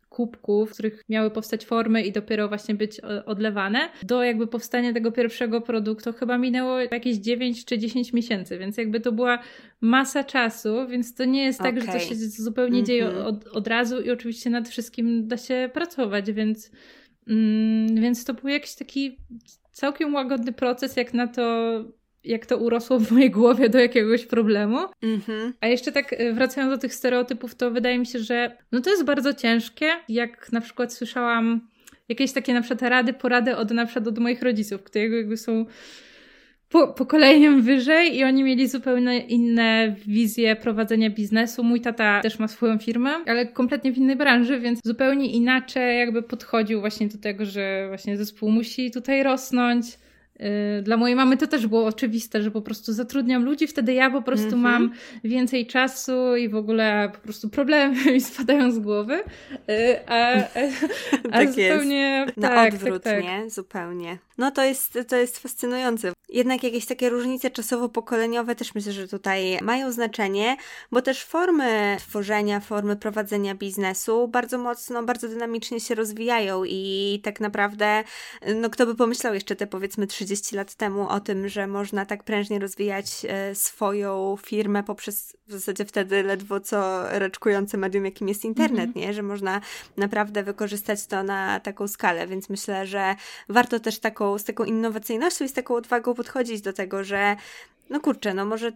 kubków, w których miały powstać formy i dopiero właśnie być odlewane, do jakby powstania tego pierwszego produktu chyba minęło jakieś 9 czy 10 miesięcy, więc jakby to była masa czasu, więc to nie jest okay. tak, że to się zupełnie mm -hmm. dzieje mhm. od, od razu i oczywiście nad wszystkim da się pracować, więc, mm, więc to był jakiś taki całkiem łagodny proces, jak na to, jak to urosło w mojej głowie do jakiegoś problemu. Mm-hmm. A jeszcze tak y, wracając do tych stereotypów, to wydaje mi się, że no to jest bardzo ciężkie. Jak na przykład słyszałam jakieś takie na przykład rady, porady od na przykład od moich rodziców, które jakby są po, pokoleniem wyżej i oni mieli zupełnie inne wizje prowadzenia biznesu. Mój tata też ma swoją firmę, ale kompletnie w innej branży, więc zupełnie inaczej jakby podchodził właśnie do tego, że właśnie zespół musi tutaj rosnąć, Y, dla mojej mamy to też było oczywiste, że po prostu zatrudniam ludzi, wtedy ja po prostu mm -hmm. mam więcej czasu i w ogóle po prostu problemy mi spadają z głowy. Y, a, a, tak zupełnie. Jest. Na tak, odwrót, tak, tak. nie? Zupełnie. No to jest, to jest fascynujące. Jednak jakieś takie różnice czasowo-pokoleniowe też myślę, że tutaj mają znaczenie, bo też formy tworzenia, formy prowadzenia biznesu bardzo mocno, bardzo dynamicznie się rozwijają i tak naprawdę, no kto by pomyślał jeszcze te powiedzmy 30 lat temu o tym, że można tak prężnie rozwijać e, swoją firmę poprzez w zasadzie wtedy ledwo co raczkujące medium, jakim jest internet, -hmm. nie? Że można naprawdę wykorzystać to na taką skalę, więc myślę, że warto też taką, z taką innowacyjnością i z taką odwagą podchodzić do tego, że no kurczę, no może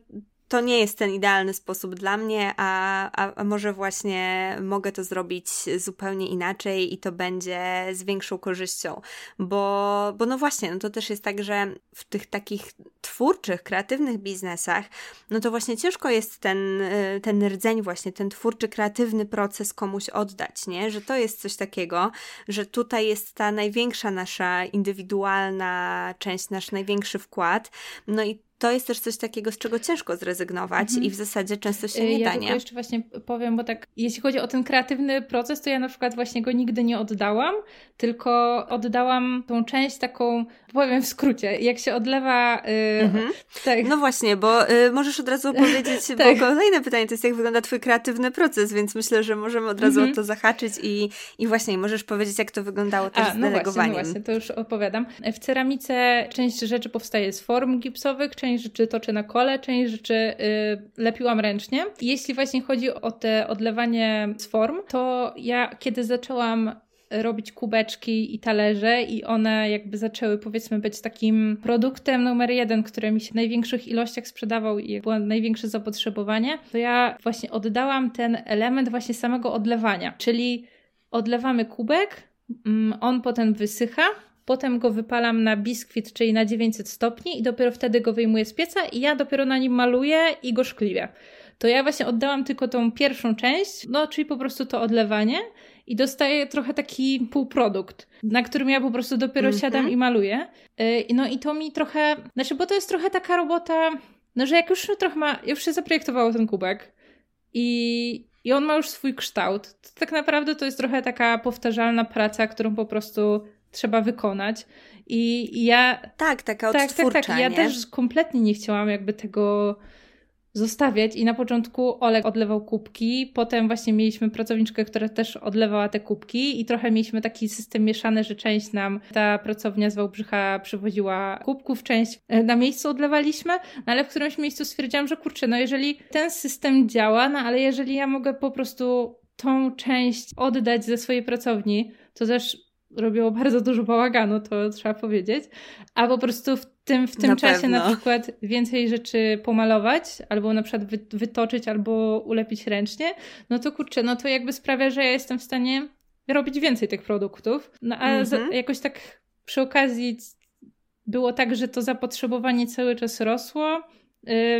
to nie jest ten idealny sposób dla mnie, a, a, może właśnie mogę to zrobić zupełnie inaczej i to będzie z większą korzyścią. Bo, bo no właśnie, no to też jest tak, że w tych takich twórczych, kreatywnych biznesach, no to właśnie ciężko jest ten, y, ten rdzeń właśnie, ten twórczy, kreatywny proces komuś oddać, nie? Że to jest coś takiego, że tutaj jest ta największa nasza indywidualna część, nasz największy wkład, no i to jest też coś takiego, z czego ciężko zrezygnować -hmm. i w zasadzie często się nie ja da, nie? Ja jeszcze właśnie powiem, bo tak, jeśli chodzi o ten kreatywny proces, to ja na przykład właśnie go nigdy nie oddałam, tylko oddałam tą część taką, powiem w skrócie, jak się odlewa... Yy, -hmm. tak. No właśnie, bo yy, możesz od razu powiedzieć, tak. bo kolejne pytanie to jest, jak wygląda twój kreatywny proces, więc myślę, że możemy od razu -hmm. o to zahaczyć i, i właśnie możesz powiedzieć, jak to wyglądało też A, z no delegowaniem. Właśnie, no właśnie, to już opowiadam. W ceramice część rzeczy powstaje z form gipsowych, część rzeczy toczę na kole, część rzeczy y, lepiłam ręcznie. Jeśli właśnie chodzi o te odlewanie z form, to ja kiedy zaczęłam robić kubeczki i talerze i one jakby zaczęły powiedzmy być takim produktem numer jeden, który mi się w największych ilościach sprzedawał i było największe zapotrzebowanie, to ja właśnie oddałam ten element właśnie samego odlewania, czyli odlewamy kubek, mm, on potem wysycha, potem go wypalam na biskwit, czyli na 900 stopni i dopiero wtedy go wyjmuję z pieca i ja dopiero na nim maluję i go szkliwię. To ja właśnie oddałam tylko tą pierwszą część, no czyli po prostu to odlewanie i dostaję trochę taki półprodukt, na którym ja po prostu dopiero mm -hmm. siadam i maluję. Y, no i to mi trochę, znaczy, bo to jest trochę taka robota, no że jak już trochę ma, już się zaprojektowało ten kubek i, i on ma już swój kształt, to tak naprawdę to jest trochę taka powtarzalna praca, którą po prostu trzeba wykonać. I, ja. Tak, taka tak, tak, tak. Ja nie? też kompletnie nie chciałam jakby tego zostawiać i na początku Olek odlewał kubki, potem właśnie mieliśmy pracowniczkę, która też odlewała te kubki i trochę mieliśmy taki system mieszany, że część nam ta pracownia z Wałbrzycha przywoziła kubków, część e, na miejscu odlewaliśmy, no ale w którymś miejscu stwierdziłam, że kurczę, no jeżeli ten system działa, no ale jeżeli ja mogę po prostu tą część oddać ze swojej pracowni, to też robiło bardzo dużo bałaganu, to trzeba powiedzieć, a po prostu w tym, w tym na czasie pewno. na przykład więcej rzeczy pomalować, albo na przykład wy, wytoczyć, albo ulepić ręcznie, no to kurczę, no to jakby sprawia, że ja jestem w stanie robić więcej tych produktów. No a mhm. jakoś tak przy okazji było tak, że to zapotrzebowanie cały czas rosło,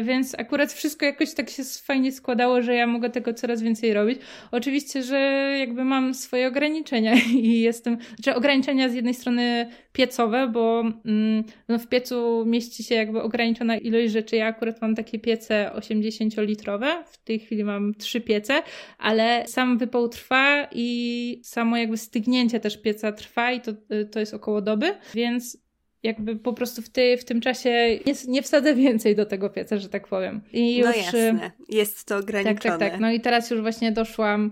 więc akurat wszystko jakoś tak się fajnie składało, że ja mogę tego coraz więcej robić. Oczywiście, że jakby mam swoje ograniczenia i jestem, znaczy ograniczenia z jednej strony piecowe, bo mm, no w piecu mieści się jakby ograniczona ilość rzeczy. Ja akurat mam takie piece 80-litrowe, w tej chwili mam trzy piece, ale sam wypał trwa i samo jakby stygnięcie też pieca trwa i to, y, to jest około doby, więc jakby po prostu w, ty, w tym czasie nie, nie wsadzę więcej do tego pieca, że tak powiem. I no już, no jasne, jest to ograniczone. Tak, tak, tak. No i teraz już właśnie doszłam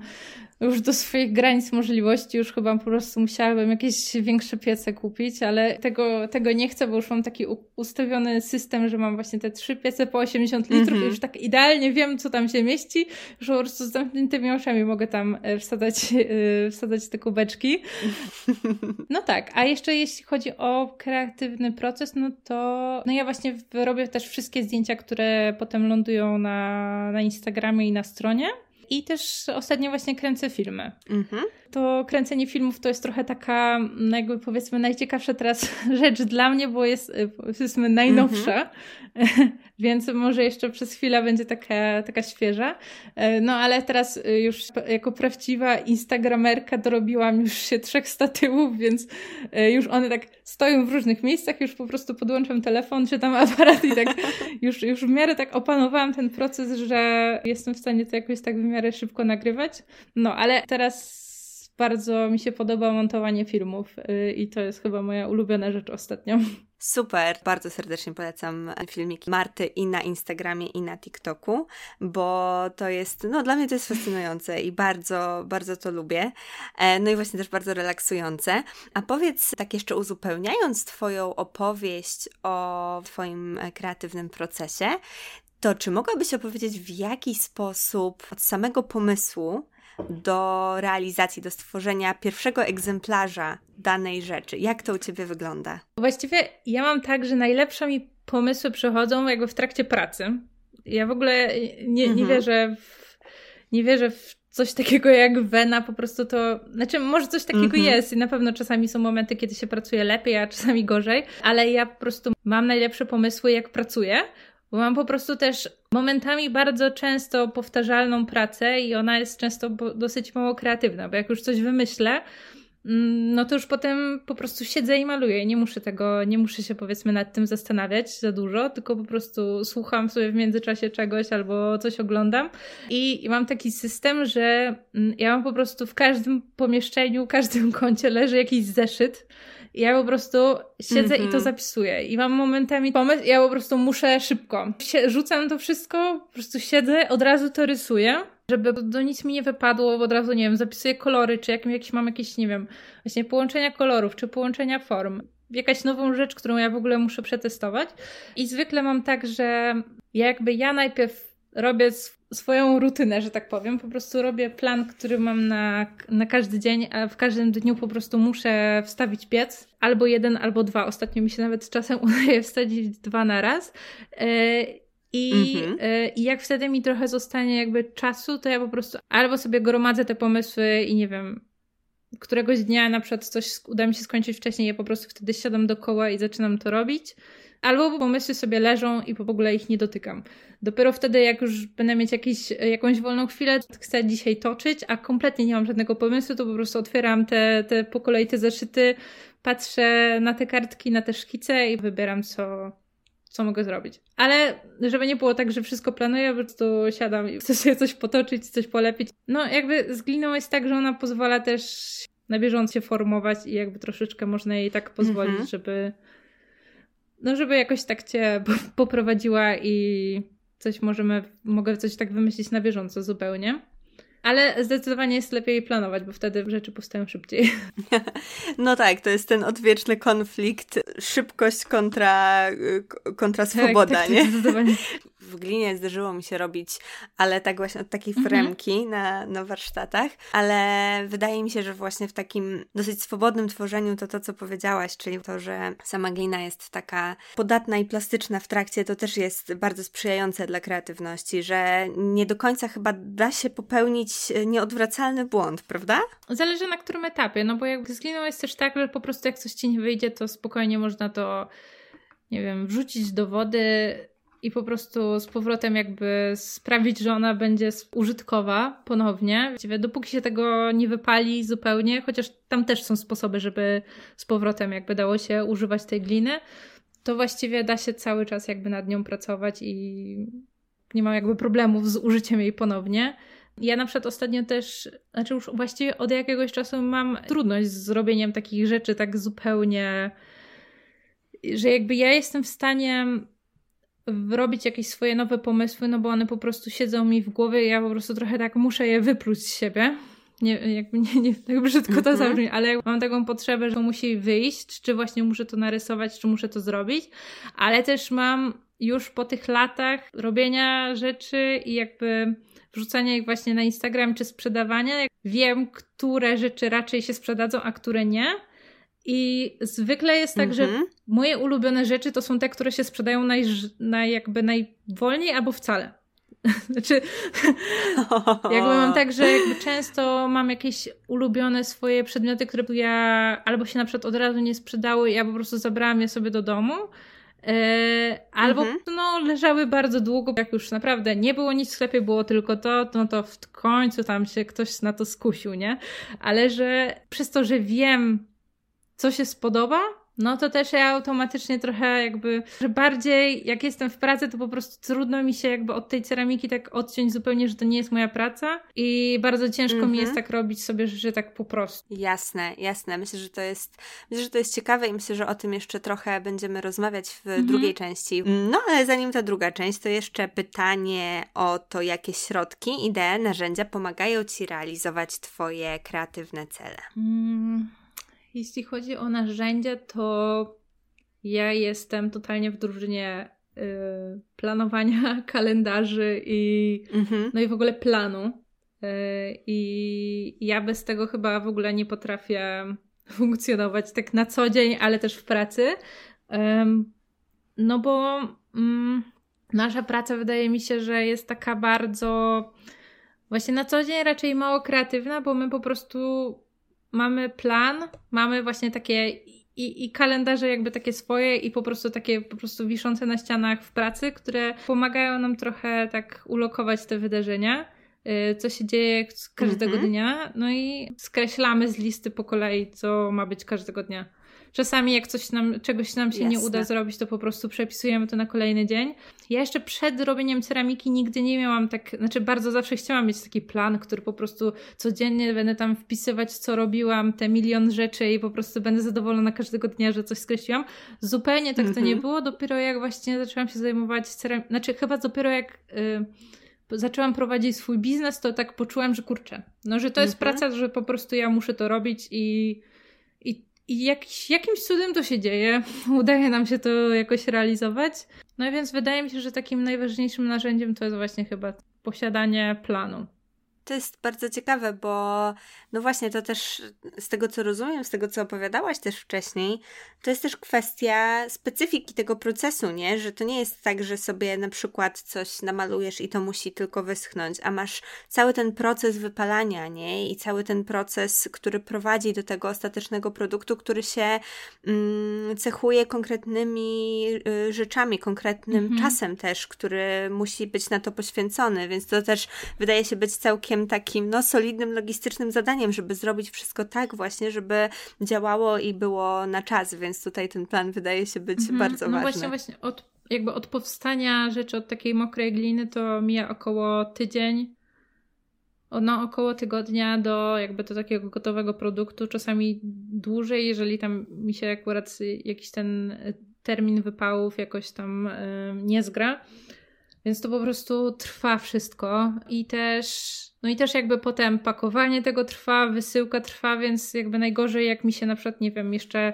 już do swoich granic możliwości, już chyba po prostu musiałabym jakieś większe piece kupić, ale tego, tego nie chcę, bo już mam taki ustawiony system, że mam właśnie te trzy piece po 80 litrów mm -hmm. i już tak idealnie wiem, co tam się mieści, że po prostu z zamkniętymi oczami mogę tam e, wsadzać, yy, wsadzać te kubeczki. No tak, a jeszcze jeśli chodzi o kreatywny proces, no to no ja właśnie robię też wszystkie zdjęcia, które potem lądują na, na Instagramie i na stronie. I też ostatnio właśnie kręcę filmy. Mhm. To kręcenie filmów to jest trochę taka, no jakby powiedzmy, najciekawsza teraz rzecz dla mnie, bo jest powiedzmy najnowsza. Mhm. Więc może jeszcze przez chwilę będzie taka, taka świeża. E, no ale teraz e, już jako prawdziwa instagramerka dorobiłam już się trzech statywów, więc e, już one tak stoją w różnych miejscach, już po prostu podłączam telefon, czy tam aparat i tak już, już w miarę tak opanowałam ten proces, że jestem w stanie to jakoś tak w miarę szybko nagrywać. No ale teraz bardzo mi się podoba montowanie filmów y, i to jest chyba moja ulubiona rzecz ostatnio. Super, bardzo serdecznie polecam filmiki Marty i na Instagramie, i na TikToku, bo to jest, no dla mnie to jest fascynujące i bardzo, bardzo to lubię. E, no i właśnie też bardzo relaksujące. A powiedz, tak jeszcze uzupełniając Twoją opowieść o Twoim kreatywnym procesie, to czy mogłabyś opowiedzieć, w jaki sposób od samego pomysłu do realizacji, do stworzenia pierwszego egzemplarza danej rzeczy. Jak to u Ciebie wygląda? Właściwie ja mam tak, że najlepsze mi pomysły przychodzą jakby w trakcie pracy. Ja w ogóle nie, nie mhm. wierzę w, nie wierzę w coś takiego jak wena, po prostu to, znaczy może coś takiego mhm. jest i na pewno czasami są momenty, kiedy się pracuje lepiej, a czasami gorzej, ale ja po prostu mam najlepsze pomysły, jak pracuję, bo mam po prostu też momentami bardzo często powtarzalną pracę i ona jest często dosyć mało kreatywna, bo jak już coś wymyślę, no to już potem po prostu siedzę i maluję. Nie muszę tego, nie muszę się powiedzmy nad tym zastanawiać za dużo, tylko po prostu słucham sobie w międzyczasie czegoś albo coś oglądam. I, i mam taki system, że mm, ja mam po prostu w każdym pomieszczeniu, w każdym kącie leży jakiś zeszyt i ja po prostu siedzę mm -hmm. i to mhm. zapisuję. I mam momentami pomysł, ja po prostu muszę szybko. Rzucam to wszystko, po prostu siedzę, od razu to rysuję, żeby do nic mi nie wypadło, od razu, nie wiem, zapisuję kolory, czy jak, jakieś mam jakieś, nie wiem, właśnie połączenia kolorów, czy połączenia form. Jakaś nową rzecz, którą ja w ogóle muszę przetestować. I zwykle mam tak, że jakby ja najpierw robię swoją rutynę, że tak powiem. Po prostu robię plan, który mam na, na każdy dzień, a w każdym dniu po prostu muszę wstawić piec. Albo jeden, albo dwa. Ostatnio mi się nawet czasem udaje wstawić dwa na raz. E, I, mhm. E, I jak wtedy mi trochę zostanie jakby czasu, to ja po prostu albo sobie gromadzę te pomysły i nie wiem, któregoś dnia na przykład coś uda mi się skończyć wcześniej, ja po prostu wtedy siadam do koła i zaczynam to robić albo pomysły sobie leżą i w ogóle ich nie dotykam. Dopiero wtedy, jak już będę mieć jakiś, jakąś wolną chwilę, chcę dzisiaj toczyć, a kompletnie nie mam żadnego pomysłu, to po prostu otwieram te, te po kolei te zeszyty, patrzę na te kartki, na te szkice i wybieram, co, co mogę zrobić. Ale żeby nie było tak, że wszystko planuję, po prostu siadam i chcę sobie coś potoczyć, coś polepić. No jakby z gliną jest tak, że ona pozwala też na bieżąco się formować i jakby troszeczkę można jej tak pozwolić, -hmm. żeby no żeby jakoś tak cię poprowadziła i coś możemy, mogę coś tak wymyślić na bieżąco zupełnie. Ale zdecydowanie jest lepiej planować, bo wtedy rzeczy powstają szybciej. No tak, to jest ten odwieczny konflikt, szybkość kontra, kontra tak, swoboda, tak, tak, nie? Zdecydowanie w glinie zdarzyło mi się robić, ale tak właśnie od takiej mhm. fremki na, na warsztatach, ale wydaje mi się, że właśnie w takim dosyć swobodnym tworzeniu to to, co powiedziałaś, czyli to, że sama glina jest taka podatna i plastyczna w trakcie, to też jest bardzo sprzyjające dla kreatywności, że nie do końca chyba da się popełnić nieodwracalny błąd, prawda? Zależy na którym etapie, no bo jak z gliną jest też tak, że po prostu jak coś ci nie wyjdzie, to spokojnie można to nie wiem, wrzucić do wody, i po prostu z powrotem jakby sprawić, że ona będzie użytkowa ponownie. Właściwie dopóki się tego nie wypali zupełnie, chociaż tam też są sposoby, żeby z powrotem jakby dało się używać tej gliny, to właściwie da się cały czas jakby nad nią pracować i nie ma jakby problemów z użyciem jej ponownie. Ja na przykład ostatnio też, znaczy już właściwie od jakiegoś czasu mam trudność z zrobieniem takich rzeczy tak zupełnie, że jakby ja jestem w stanie robić jakieś swoje nowe pomysły, no bo one po prostu siedzą mi w głowie i ja po prostu trochę tak muszę je wypluć z siebie. nie, jakby nie, nie tak brzydko to mhm. zabrzmi, ale mam taką potrzebę, że to musi wyjść, czy właśnie muszę to narysować, czy muszę to zrobić, ale też mam już po tych latach robienia rzeczy i jakby wrzucania ich właśnie na Instagram czy sprzedawania, wiem, które rzeczy raczej się sprzedadzą, a które nie. I zwykle jest tak, że mhm. moje ulubione rzeczy to są te, które się sprzedają naj, naj, jakby najwolniej albo wcale. Znaczy, jakby mam tak, że często mam jakieś ulubione swoje przedmioty, które ja albo się na przykład od razu nie sprzedały ja po prostu zabrałam je sobie do domu, e, albo mhm. no, leżały bardzo długo, jak już naprawdę nie było nic w sklepie, było tylko to, no to w końcu tam się ktoś na to skusił, nie? Ale że przez to, że wiem, co się spodoba, no to też ja automatycznie trochę jakby, że bardziej jak jestem w pracy, to po prostu trudno mi się jakby od tej ceramiki tak odciąć zupełnie, że to nie jest moja praca i bardzo ciężko mm -hmm. mi jest mhm. tak robić sobie rzeczy tak po prostu. Jasne, jasne. Myślę, że to jest, myślę, że to jest ciekawe i myślę, że o tym jeszcze trochę będziemy rozmawiać w mm -hmm. drugiej części. No ale zanim ta druga część, to jeszcze pytanie o to, jakie środki, idee, narzędzia pomagają Ci realizować Twoje kreatywne cele. Mm. Jeśli chodzi o narzędzia, to ja jestem totalnie w drużynie y, planowania kalendarzy i, mhm. no i w ogóle planu. Y, I ja bez tego chyba w ogóle nie potrafię funkcjonować tak na co dzień, ale też w pracy. no bo mm, nasza praca wydaje mi się, że jest taka bardzo właśnie na co dzień raczej mało kreatywna, bo my po prostu mamy plan, mamy właśnie takie i, i kalendarze jakby takie swoje i po prostu takie po prostu wiszące na ścianach w pracy, które pomagają nam trochę tak ulokować te wydarzenia, y, co się dzieje każdego mm -hmm. dnia, no i skreślamy z listy po kolei, co ma być każdego dnia. Czasami jak coś nam, czegoś nam się Jasne. nie uda zrobić, to po prostu przepisujemy to na kolejny dzień. Ja jeszcze przed robieniem ceramiki nigdy nie miałam tak, znaczy bardzo zawsze chciałam mieć taki plan, który po prostu codziennie będę tam wpisywać, co robiłam, te milion rzeczy i po prostu będę zadowolona każdego dnia, że coś skreśliłam. Zupełnie tak to nie mhm. było, dopiero jak właśnie zaczęłam się zajmować ceramiką, znaczy chyba dopiero jak... Yy, zaczęłam prowadzić swój biznes, to tak poczułam, że kurczę, no że to jest mhm. praca, że po prostu ja muszę to robić i i jakiś, jakimś cudem to się dzieje. Udaje nam się to jakoś realizować. No więc wydaje mi się, że takim najważniejszym narzędziem to jest właśnie chyba posiadanie planu. To jest bardzo ciekawe, bo no właśnie to też z tego co rozumiem, z tego co opowiadałaś też wcześniej, to jest też kwestia specyfiki tego procesu, nie? Że to nie jest tak, że sobie na przykład coś namalujesz i to musi tylko wyschnąć, a masz cały ten proces wypalania, nie? I cały ten proces, który prowadzi do tego ostatecznego produktu, który się mm, cechuje konkretnymi y, rzeczami, konkretnym mhm. czasem też, który musi być na to poświęcony, więc to też wydaje się być całkiem takim no solidnym, logistycznym zadaniem, żeby zrobić wszystko tak właśnie, żeby działało i było na czas, więc tutaj ten plan wydaje się być mhm. bardzo no ważny. No właśnie, właśnie od, jakby od powstania rzeczy, od takiej mokrej gliny to mija około tydzień, no około tygodnia do jakby do takiego gotowego produktu, czasami dłużej, jeżeli tam mi się akurat jakiś ten termin wypałów jakoś tam nie zgra. Więc to po prostu trwa wszystko i też no i też jakby potem pakowanie tego trwa, wysyłka trwa, więc jakby najgorzej jak mi się na przykład, nie wiem, jeszcze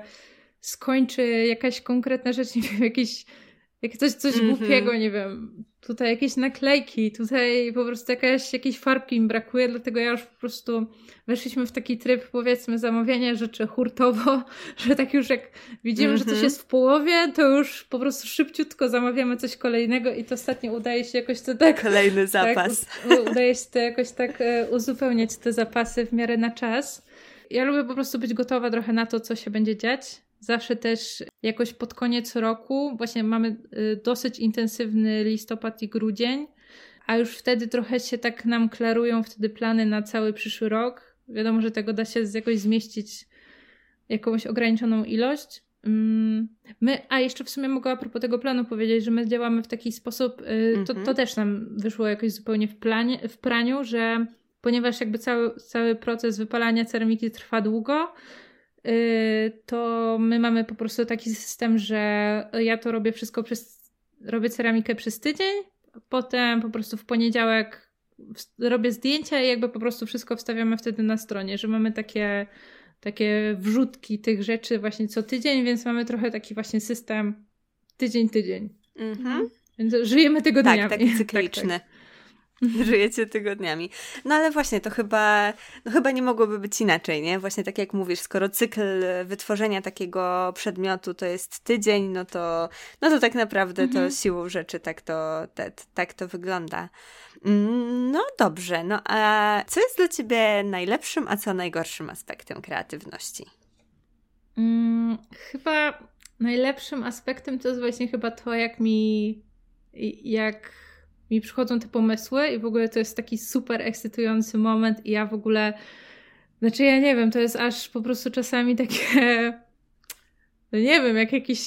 skończy jakaś konkretna rzecz, nie wiem, jakiś jak coś, coś mm -hmm. głupiego, nie wiem, tutaj jakieś naklejki, tutaj po prostu jakaś, jakiejś farbki im brakuje, dlatego ja już po prostu weszliśmy w taki tryb, powiedzmy, zamawiania rzeczy hurtowo, że tak już jak widzimy, mm -hmm. że coś mhm. jest w połowie, to już po prostu szybciutko zamawiamy coś kolejnego i to ostatnio udaje się jakoś to tak... Kolejny tak, zapas. Tak, udaje się to jakoś tak e, uzupełniać te zapasy w miarę na czas. Ja lubię po prostu być gotowa trochę na to, co się będzie dziać Zawsze też jakoś pod koniec roku, właśnie mamy y, dosyć intensywny listopad i grudzień, a już wtedy trochę się tak nam klarują wtedy plany na cały przyszły rok. Wiadomo, że tego da się jakoś zmieścić jakąś ograniczoną ilość. Mm, my, a jeszcze w sumie mogę a propos tego planu powiedzieć, że my działamy w taki sposób, y, to, to mhm. też nam wyszło jakoś zupełnie w, planie, w praniu, że ponieważ jakby cały, cały proces wypalania ceramiki trwa długo, to my mamy po prostu taki system, że ja to robię wszystko przez, robię ceramikę przez tydzień, potem po prostu w poniedziałek robię zdjęcia i jakby po prostu wszystko wstawiamy wtedy na stronie, że mamy takie, takie wrzutki tych rzeczy właśnie co tydzień, więc mamy trochę taki właśnie system tydzień, tydzień. Mhm. Więc żyjemy tygodniami. Tak, taki cykliczny. tak, tak. Żyjecie tygodniami. No ale właśnie, to chyba, no chyba nie mogłoby być inaczej, nie? Właśnie tak jak mówisz, skoro cykl wytworzenia takiego przedmiotu to jest tydzień, no to, no to tak naprawdę mhm. to siłą rzeczy tak to, te, tak to wygląda. Mm, no dobrze, no a co jest dla Ciebie najlepszym, a co najgorszym aspektem kreatywności? Hmm, chyba najlepszym aspektem to jest właśnie chyba to, jak mi jak mi przychodzą te pomysły i w ogóle to jest taki super ekscytujący moment i ja w ogóle, znaczy ja nie wiem, to jest aż po prostu czasami takie, no nie wiem, jak jakiś,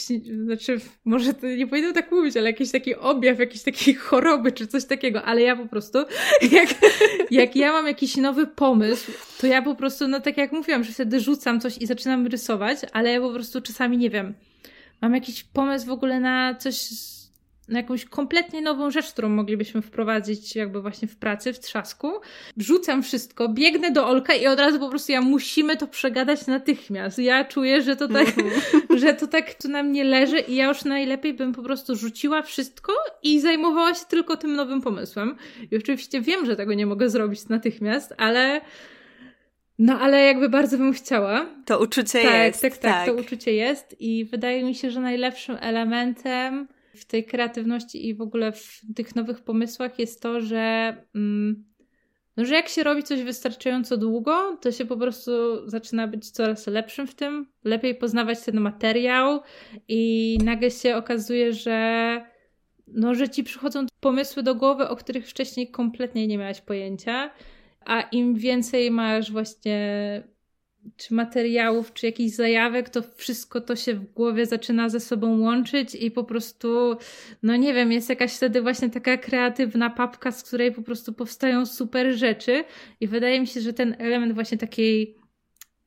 znaczy może nie powinnam tak mówić, ale jakiś taki objaw jakiejś takiej choroby czy coś takiego, ale ja po prostu, jak, jak ja mam jakiś nowy pomysł, to ja po prostu, no tak jak mówiłam, że wtedy rzucam coś i zaczynam rysować, ale ja po prostu czasami, nie wiem, mam jakiś pomysł w ogóle na coś na jakąś kompletnie nową rzecz, którą moglibyśmy wprowadzić jakby właśnie w pracy, w trzasku. Rzucam wszystko, biegnę do Olka i od razu po prostu ja musimy to przegadać natychmiast. Ja czuję, że to tak, -hmm. że to tak tu na mnie leży i ja już najlepiej bym po prostu rzuciła wszystko i zajmowała się tylko tym nowym pomysłem. I oczywiście wiem, że tego nie mogę zrobić natychmiast, ale no, ale jakby bardzo bym chciała. To uczucie tak, jest. Tak, tak, tak, to uczucie jest i wydaje mi się, że najlepszym elementem w tej kreatywności i w ogóle w tych nowych pomysłach jest to, że, mm, no, że jak się robi coś wystarczająco długo, to się po prostu zaczyna być coraz lepszym w tym, lepiej poznawać ten materiał i nagle się okazuje, że no, że ci przychodzą pomysły do głowy, o których wcześniej kompletnie nie miałaś pojęcia, a im więcej masz właśnie czy materiałów, czy jakichś zajawek, to wszystko to się w głowie zaczyna ze sobą łączyć i po prostu, no nie wiem, jest jakaś wtedy właśnie taka kreatywna papka, z której po prostu powstają super rzeczy i wydaje mi się, że ten element właśnie takiej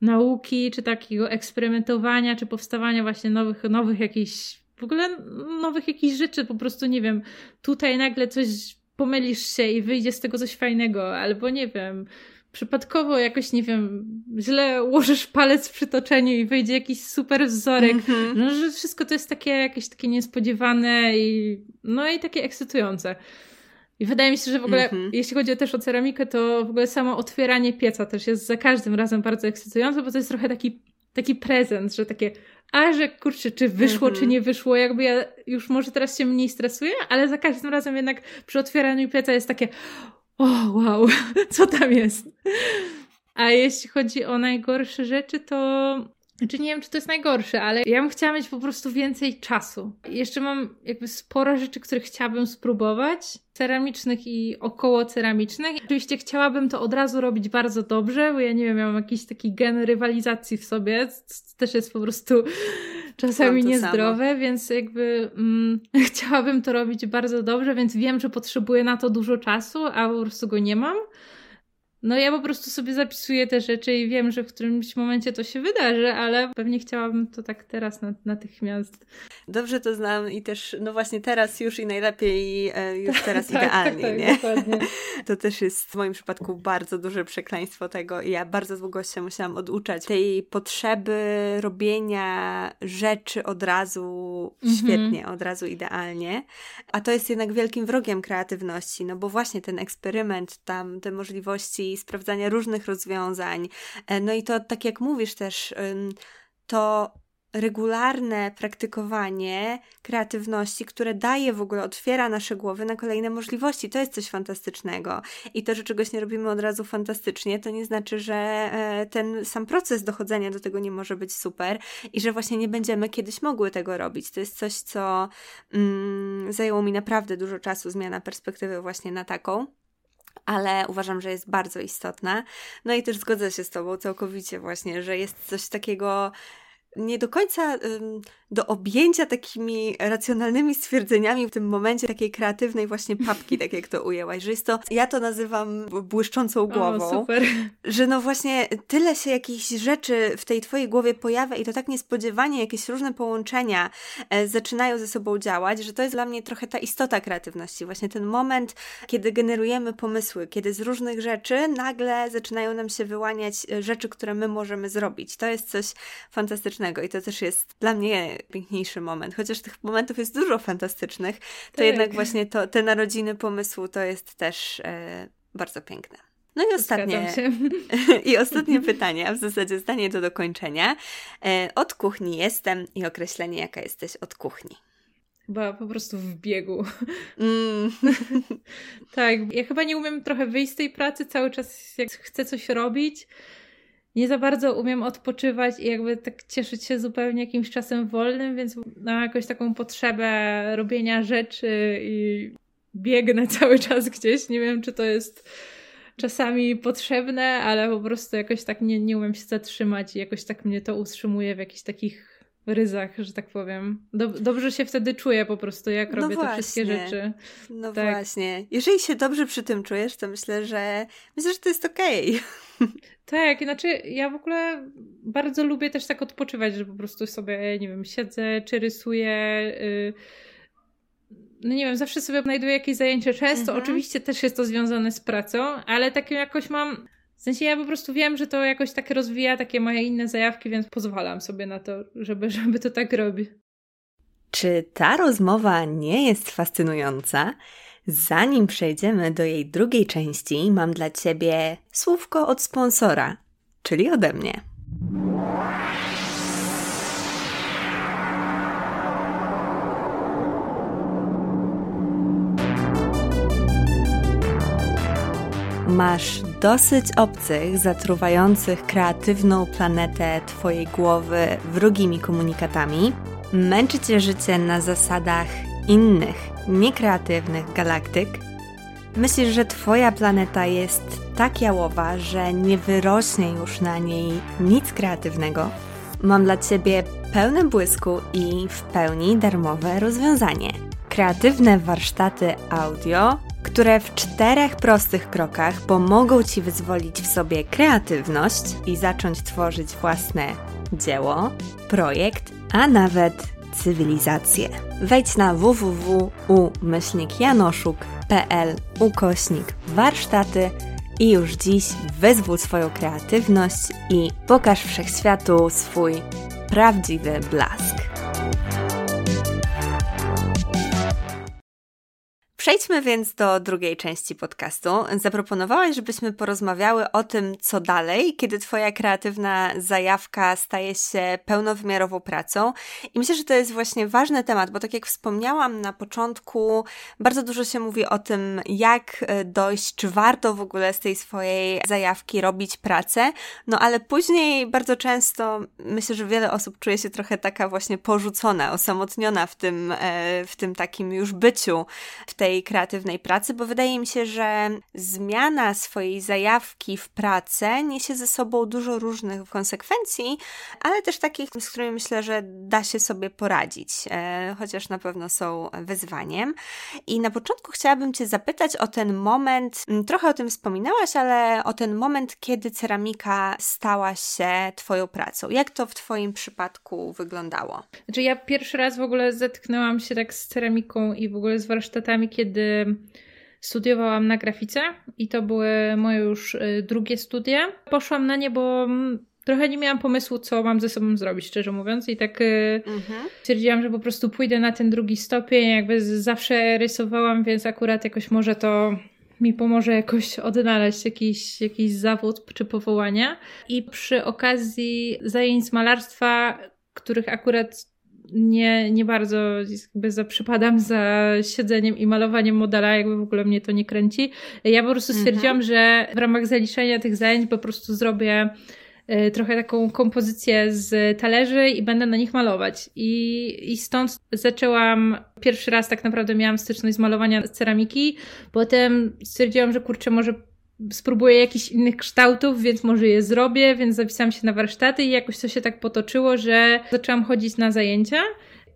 nauki, czy takiego eksperymentowania, czy powstawania właśnie nowych, nowych jakichś, w ogóle nowych jakichś rzeczy, po prostu nie wiem, tutaj nagle coś pomylisz się i wyjdzie z tego coś fajnego, albo nie wiem, przypadkowo jakoś, nie wiem, źle ułożysz palec w przytoczeniu i wyjdzie jakiś super wzorek. Mm -hmm. No, że wszystko to jest takie jakieś takie niespodziewane i no i takie ekscytujące. I wydaje mi się, że w ogóle, mm -hmm. jeśli chodzi też o ceramikę, to w ogóle samo otwieranie pieca też jest za każdym razem bardzo ekscytujące, bo to jest trochę taki, taki prezent, że takie, a że kurczę, czy wyszło, mm -hmm. czy mhm. nie wyszło, jakby ja już może teraz się mniej stresuję, ale za każdym razem jednak przy otwieraniu pieca jest takie, o wow, co tam jest? A jeśli chodzi o najgorsze rzeczy, to znaczy nie wiem, czy to jest najgorsze, ale ja bym chciała mieć po prostu więcej czasu. Jeszcze mam jakby sporo rzeczy, które chciałabym spróbować, ceramicznych i około ceramicznych. Oczywiście chciałabym to od razu robić bardzo dobrze, bo ja nie wiem, ja mam jakiś taki gen rywalizacji w sobie, co też jest po prostu czasami niezdrowe, samo. więc jakby mm, chciałabym to robić bardzo dobrze, więc wiem, że potrzebuję na to dużo czasu, a po prostu go nie mam. No ja po prostu sobie zapisuję te rzeczy i wiem, że w którymś momencie to się wydarzy, ale pewnie chciałabym to tak teraz natychmiast. Dobrze to znam i też, no właśnie teraz już i najlepiej, e, już teraz tak, idealnie, tak, tak, nie? Dokładnie. To też jest w moim przypadku bardzo duże przekleństwo tego i ja bardzo długo się musiałam oduczać tej potrzeby robienia rzeczy od razu mhm. świetnie, od razu idealnie. A to jest jednak wielkim wrogiem kreatywności, no bo właśnie ten eksperyment, tam te możliwości sprawdzania różnych rozwiązań. E, no i to, tak jak mówisz też, to regularne praktykowanie kreatywności, które daje w ogóle, otwiera nasze głowy na kolejne możliwości. To jest coś fantastycznego. I to, że czegoś nie robimy od razu fantastycznie, to nie znaczy, że e, ten sam proces dochodzenia do tego nie może być super i że właśnie nie będziemy kiedyś mogły tego robić. To jest coś, co mm, zajęło mi naprawdę dużo czasu, zmiana perspektywy właśnie na taką ale uważam, że jest bardzo istotna. No i też zgodzę się z Tobą całkowicie właśnie, że jest coś takiego nie do końca do objęcia takimi racjonalnymi stwierdzeniami w tym momencie takiej kreatywnej właśnie papki, tak jak to ujęłaś, że jest to, ja to nazywam błyszczącą głową. O, super. Że no właśnie tyle się jakichś rzeczy w tej twojej głowie pojawia i to tak niespodziewanie jakieś różne połączenia e, zaczynają ze sobą działać, że to jest dla mnie trochę ta istota kreatywności. Właśnie ten moment, kiedy generujemy pomysły, kiedy z różnych rzeczy nagle zaczynają nam się wyłaniać e, rzeczy, które my możemy zrobić. To jest coś fantastycznego i to też jest dla mnie piękniejszy moment. Chociaż tych momentów jest dużo fantastycznych, to tak. jednak właśnie to, te narodziny pomysłu to jest też e, bardzo piękne. No i ostatnie, i ostatnie pytanie, a w zasadzie zdanie do dokończenia. E, od kuchni jestem i określenie, jaka jesteś od kuchni. Chyba po prostu w biegu. Mm. tak, ja chyba nie umiem trochę wyjść z tej pracy cały czas, jak chcę coś robić. Nie za bardzo umiem odpoczywać i jakby tak cieszyć się zupełnie jakimś czasem wolnym, więc mam jakąś taką potrzebę robienia rzeczy i biegnę cały czas gdzieś. Nie wiem, czy to jest czasami potrzebne, ale po prostu jakoś tak nie, nie umiem się zatrzymać i jakoś tak mnie to utrzymuje w jakichś takich ryzach, że tak powiem. dobrze się wtedy czuję po prostu, jak no robię właśnie. te wszystkie rzeczy. No tak. właśnie. Jeżeli się dobrze przy tym czujesz, to myślę, że myślę, że to jest okej. Okay. Tak, znaczy ja w ogóle bardzo lubię też tak odpoczywać, że po prostu sobie, nie wiem, siedzę czy rysuję. Yy, no nie wiem, zawsze sobie znajduję jakieś zajęcie. Często mhm. oczywiście też jest to związane z pracą, ale takie jakoś mam w sensie ja po prostu wiem, że to jakoś tak rozwija takie moje inne zajawki, więc pozwalam sobie na to, żeby, żeby to tak robić. Czy ta rozmowa nie jest fascynująca? Zanim przejdziemy do jej drugiej części, mam dla Ciebie słówko od sponsora, czyli ode mnie. Masz dosyć obcych, zatruwających kreatywną planetę Twojej głowy wrogimi komunikatami? Męczy Cię życie na zasadach innych, niekreatywnych galaktyk? Myślisz, że Twoja planeta jest tak jałowa, że nie wyrośnie już na niej nic kreatywnego? Mam dla Ciebie pełne błysku i w pełni darmowe rozwiązanie. Kreatywne warsztaty audio które w czterech prostych krokach pomogą Ci wyzwolić w sobie kreatywność i zacząć tworzyć własne dzieło, projekt, a nawet cywilizację. Wejdź na www.umyślnikjanoszuk.pl ukośnik warsztaty i już dziś wyzwól swoją kreatywność i pokaż wszechświatu swój prawdziwy blask. Przejdźmy więc do drugiej części podcastu. Zaproponowałaś, żebyśmy porozmawiały o tym, co dalej, kiedy Twoja kreatywna zajawka staje się pełnowymiarową pracą. I myślę, że to jest właśnie ważny temat, bo tak jak wspomniałam na początku, bardzo dużo się mówi o tym, jak e, dojść, czy warto w ogóle z tej swojej zajawki robić pracę. No ale później bardzo często myślę, że wiele osób czuje się trochę taka właśnie porzucona, osamotniona w tym, e, w tym takim już byciu, w tej swojej kreatywnej pracy, bo wydaje mi się, że zmiana swojej zajawki w pracę niesie ze sobą dużo różnych konsekwencji, ale też takich, z którymi myślę, że da się sobie poradzić, e, chociaż na pewno są wyzwaniem. I na początku chciałabym Cię zapytać o ten moment, trochę o tym wspominałaś, ale o ten moment, kiedy ceramika stała się Twoją pracą. Jak to w Twoim przypadku wyglądało? Znaczy, ja pierwszy raz w ogóle zetknęłam się tak z ceramiką i w ogóle z warsztatami, kiedy kiedy studiowałam na grafice i to były moje już y, drugie studia. Poszłam na nie, bo mm, trochę nie miałam pomysłu, co mam ze sobą zrobić, szczerze mówiąc. I tak y, mhm. stwierdziłam, że po prostu pójdę na ten drugi stopień. Jakby zawsze rysowałam, więc akurat jakoś może to mi pomoże jakoś odnaleźć jakiś, jakiś zawód czy powołania. I przy okazji zajęć z malarstwa, których akurat nie, nie bardzo jakby za, przypadam za siedzeniem i malowaniem modela, jakby w ogóle mnie to nie kręci. Ja po prostu stwierdziłam, mhm. że w ramach zaliczenia tych zajęć po prostu zrobię y, trochę taką kompozycję z talerzy i będę na nich malować. I, I stąd zaczęłam, pierwszy raz tak naprawdę miałam styczność z malowania ceramiki, potem stwierdziłam, że kurczę, może spróbuję jakichś innych kształtów, więc może je zrobię, więc zapisałam się na warsztaty i jakoś to się tak potoczyło, że zaczęłam chodzić na zajęcia.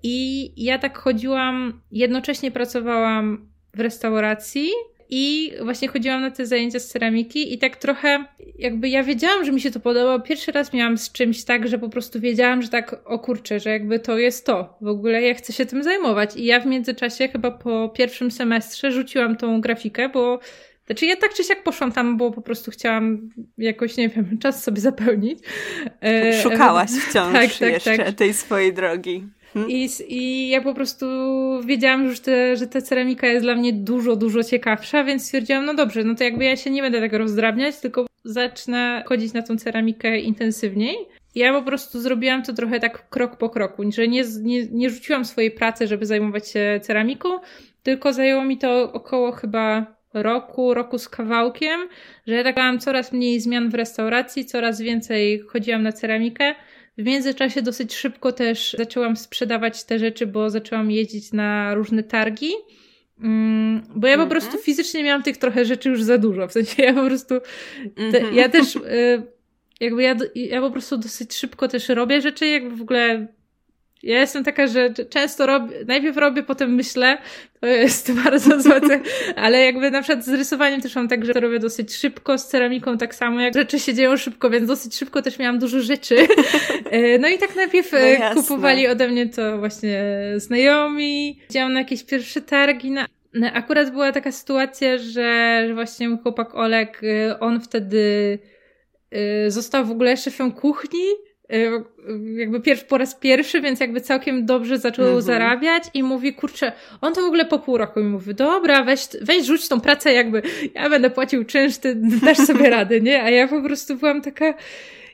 I ja tak chodziłam, jednocześnie pracowałam w restauracji i właśnie chodziłam na te zajęcia z ceramiki i tak trochę jakby ja wiedziałam, że mi się to podoba. Pierwszy raz miałam z czymś tak, że po prostu wiedziałam, że tak o kurczę, że jakby to jest to. W ogóle ja chcę się tym zajmować. I ja w międzyczasie chyba po pierwszym semestrze rzuciłam tą grafikę, bo znaczy ja tak czy siak poszłam tam, bo po prostu chciałam jakoś, nie wiem, czas sobie zapełnić. E, Szukałaś wciąż tak, tak, jeszcze tak. tej swojej drogi. Hmm? I, I ja po prostu wiedziałam już, te, że ta ceramika jest dla mnie dużo, dużo ciekawsza, więc stwierdziłam, no dobrze, no to jakby ja się nie będę tego rozdrabniać, tylko zacznę chodzić na tą ceramikę intensywniej. Ja po prostu zrobiłam to trochę tak krok po kroku, że nie, nie, nie rzuciłam swojej pracy, żeby zajmować się ceramiką, tylko zajęło mi to około chyba roku, roku z kawałkiem, że ja tak miałam coraz mniej zmian w restauracji, coraz więcej chodziłam na ceramikę. W międzyczasie dosyć szybko też zaczęłam sprzedawać te rzeczy, bo zaczęłam jeździć na różne targi. Mm, bo ja po mhm. prostu fizycznie miałam tych trochę rzeczy już za dużo. W sensie ja po prostu. Te, mhm. ja też. Y, jakby ja, ja po prostu dosyć szybko też robię rzeczy, jakby w ogóle ja jestem taka, że często robię, najpierw robię, potem myślę, to jest bardzo złe, ale jakby na przykład z rysowaniem też mam tak, że to robię dosyć szybko, z ceramiką tak samo, jak rzeczy się dzieją szybko, więc dosyć szybko też miałam dużo rzeczy. E, no i tak najpierw e, no kupowali ode mnie to właśnie znajomi, widziałam na jakieś pierwsze targi, na Akurat była taka sytuacja, że, że właśnie mój chłopak Olek, e, on wtedy został w ogóle szefem kuchni jakby pierwszy, po raz pierwszy, więc jakby całkiem dobrze zaczął mhm. zarabiać i mówi, kurczę, on to w ogóle po pół roku mi mówi, dobra, weź, weź rzuć tą pracę, jakby ja będę płacił czynsz, ty dasz sobie radę, nie? A ja po prostu byłam taka,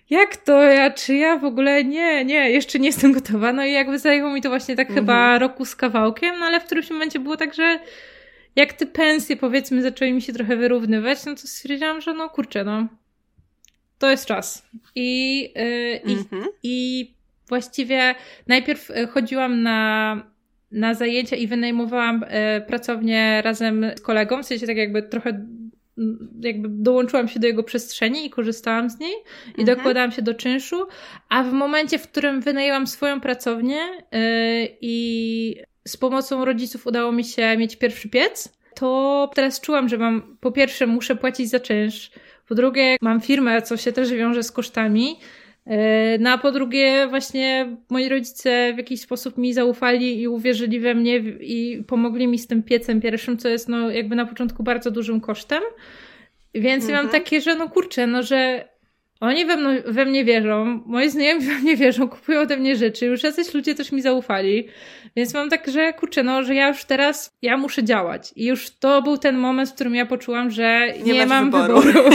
jak to ja, czy ja w ogóle nie, nie, jeszcze nie jestem gotowa. No i jakby zajęło mi to właśnie tak mhm. chyba roku z kawałkiem, no ale w którymś momencie było tak, że jak te pensje powiedzmy zaczęły mi się trochę wyrównywać, no to stwierdziłam, że no kurczę, no to jest czas. I, mhm. i, i właściwie najpierw y, chodziłam na, na zajęcia i wynajmowałam y, pracownię razem z kolegą, w sensie tak jakby trochę mm, jakby dołączyłam się do jego przestrzeni i korzystałam z niej i mhm. dokładałam się do czynszu, a w momencie, w którym wynajęłam swoją pracownię yy, i z pomocą rodziców udało mi się mieć pierwszy piec, to teraz czułam, że mam, po pierwsze muszę płacić za czynsz, po drugie, mam firmę, co się też wiąże z kosztami. E, no a po drugie, właśnie moi rodzice w jakiś sposób mi zaufali i uwierzyli we mnie i pomogli mi z tym piecem pierwszym, co jest no jakby na początku bardzo dużym kosztem. Więc mhm. ja mam takie, że no kurczę, no że oni we, mną, we mnie wierzą, moi znajomi we mnie wierzą, kupują ode mnie rzeczy, już jacyś ludzie też mi zaufali, więc mam tak, że kurczę, no, że ja już teraz, ja muszę działać i już to był ten moment, w którym ja poczułam, że nie, nie mam wyboru. wyboru.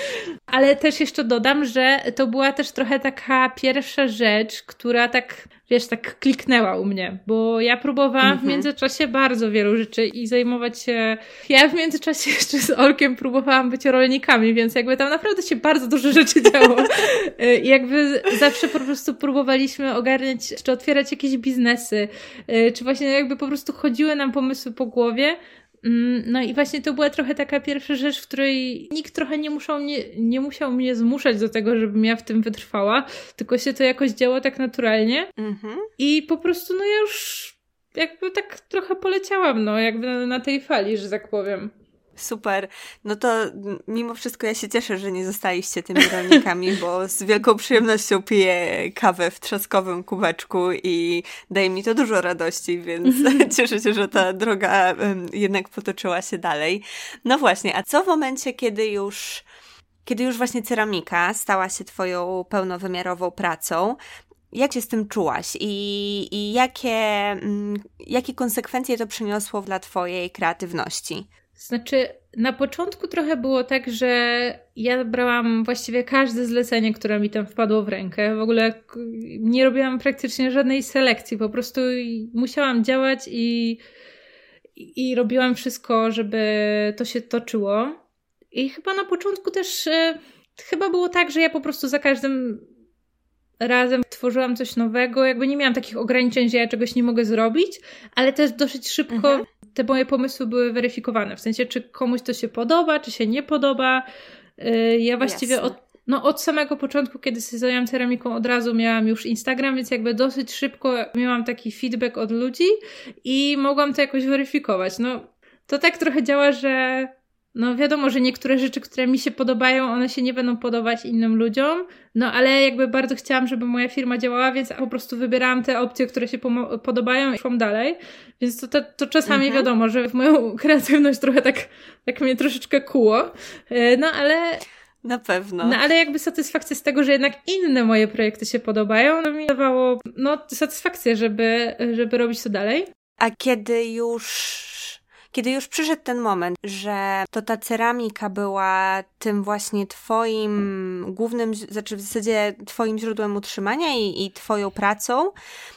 Ale też jeszcze dodam, że to była też trochę taka pierwsza rzecz, która tak wiesz, tak kliknęła u mnie, bo ja próbowałam mm -hmm. w mhm. międzyczasie bardzo wielu rzeczy i zajmować się. Ja w międzyczasie jeszcze z Olkiem próbowałam być rolnikami, więc jakby tam naprawdę się bardzo dużo rzeczy działo. I jakby zawsze po prostu próbowaliśmy ogarniać, czy otwierać jakieś biznesy, y, czy właśnie jakby po prostu chodziły nam pomysły po głowie, Mm, no i właśnie to była trochę taka pierwsza rzecz, w której nikt trochę nie musiał mnie, nie musiał mnie zmuszać do tego, żebym ja w tym wytrwała, tylko się to jakoś działo tak naturalnie. Mhm. I po prostu no ja już jakby tak trochę poleciałam, no jakby na, na tej fali, że tak powiem. Super. No to mimo wszystko ja się cieszę, że nie zostaliście tymi rolnikami, bo z wielką przyjemnością piję kawę w trzaskowym kubeczku i daje mi to dużo radości, więc cieszę się, że ta droga jednak potoczyła się dalej. No właśnie, a co w momencie, kiedy już kiedy już właśnie ceramika stała się Twoją pełnowymiarową pracą, jak się z tym czułaś i, i jakie, mm, jakie konsekwencje to przyniosło dla Twojej kreatywności? Znaczy, na początku trochę było tak, że ja brałam właściwie każde zlecenie, które mi tam wpadło w rękę. W ogóle nie robiłam praktycznie żadnej selekcji, po prostu musiałam działać i, i robiłam wszystko, żeby to się toczyło. I chyba na początku też e, chyba było tak, że ja po prostu za każdym razem tworzyłam coś nowego, jakby nie miałam takich ograniczeń, że ja czegoś nie mogę zrobić, ale też dosyć szybko mhm te moje pomysły były weryfikowane. W sensie, czy komuś to się podoba, czy się nie podoba. Y, ja właściwie od, no, od samego początku, kiedy się zajęłam ceramiką, od razu miałam już Instagram, więc jakby dosyć szybko miałam taki feedback od ludzi i mogłam to jakoś weryfikować. No, to tak trochę działa, że no wiadomo, że niektóre rzeczy, które mi się podobają, one się nie będą podobać innym ludziom, no ale jakby bardzo chciałam, żeby moja firma działała, więc po prostu wybierałam te opcje, które się podobają i szłam dalej. Więc to, to, to czasami mhm. wiadomo, że w moją kreatywność trochę tak, tak mnie troszeczkę kuło. E, no ale na pewno. No ale jakby satysfakcja z tego, że jednak inne moje projekty się podobają, to mi dawało no, satysfakcję, żeby, żeby robić to dalej. A kiedy już kiedy już przyszedł ten moment, że to ta ceramika była tym właśnie twoim głównym, znaczy w zasadzie twoim źródłem utrzymania i, i twoją pracą,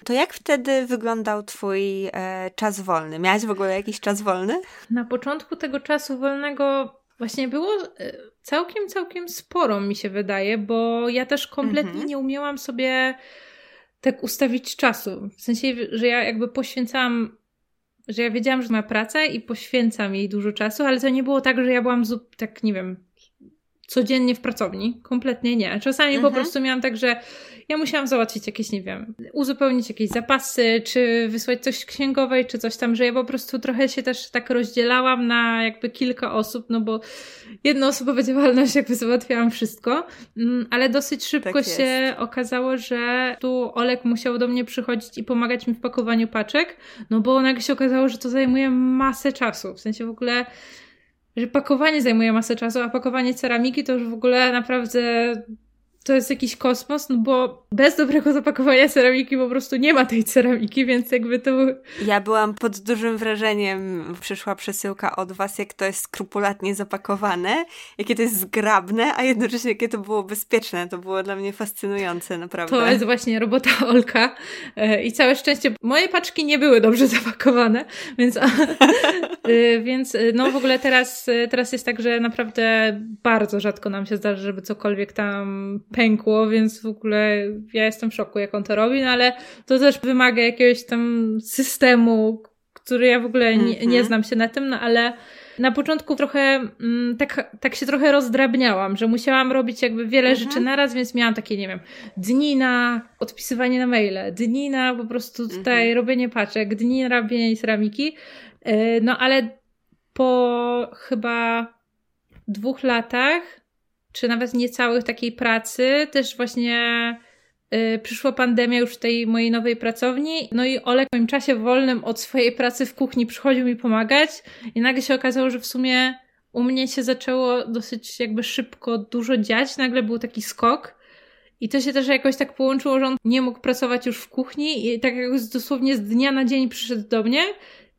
to jak wtedy wyglądał twój e, czas wolny? Miałaś w ogóle jakiś czas wolny? Na początku tego czasu wolnego właśnie było e, całkiem, całkiem sporo mi się wydaje, bo ja też kompletnie mhm. nie umiałam sobie tak ustawić czasu. W sensie, że ja jakby poświęcałam że ja wiedziałam, że ma pracę i poświęcam jej dużo czasu, ale to nie było tak, że ja byłam tak, nie wiem, codziennie w pracowni. Kompletnie nie. Czasami mhm. po prostu miałam tak, że ja musiałam załatwić jakieś, nie wiem, uzupełnić jakieś zapasy, czy wysłać coś księgowej, czy coś tam, że ja po prostu trochę się też tak rozdzielałam na jakby kilka osób, no bo jednoosobowa działalność jakby załatwiałam wszystko, mm, ale dosyć szybko tak się okazało, że tu Olek musiał do mnie przychodzić i pomagać mi w pakowaniu paczek, no bo nagle się okazało, że to zajmuje masę czasu, w sensie w ogóle że pakowanie zajmuje masę czasu, a pakowanie ceramiki to już w ogóle naprawdę to jest jakiś kosmos, no bo bez dobrego zapakowania ceramiki po prostu nie ma tej ceramiki, więc jakby to... Ja byłam pod dużym wrażeniem, przyszła przesyłka od Was, jak to jest skrupulatnie zapakowane, jakie to jest zgrabne, a jednocześnie jakie to było bezpieczne. To było dla mnie fascynujące, naprawdę. To jest właśnie robota Olka e, i całe szczęście moje paczki nie były dobrze zapakowane, więc, e, więc e, no w ogóle teraz, teraz jest tak, że naprawdę bardzo rzadko nam się zdarzy, żeby cokolwiek tam pękło, więc w ogóle ja jestem w szoku, jak on to robi, no ale to też wymaga jakiegoś tam systemu, który ja w ogóle nie, nie mhm. znam się na tym, no ale na początku trochę mm, tak, tak się trochę rozdrabniałam, że musiałam robić jakby wiele mhm. rzeczy naraz, więc miałam takie, nie wiem, dni na odpisywanie na maile, dni na po prostu tutaj mhm. robienie paczek, dni na robienie ceramiki. E, no ale po chyba dwóch latach czy nawet niecałych takiej pracy, też właśnie y, przyszła pandemia już w tej mojej nowej pracowni, no i Olek w moim czasie wolnym od swojej pracy w kuchni przychodził mi pomagać i nagle się okazało, że w sumie u mnie się zaczęło dosyć jakby szybko dużo dziać, nagle był taki skok. I to się też jakoś tak połączyło, że on nie mógł pracować już w kuchni i tak jak dosłownie z dnia na dzień przyszedł do mnie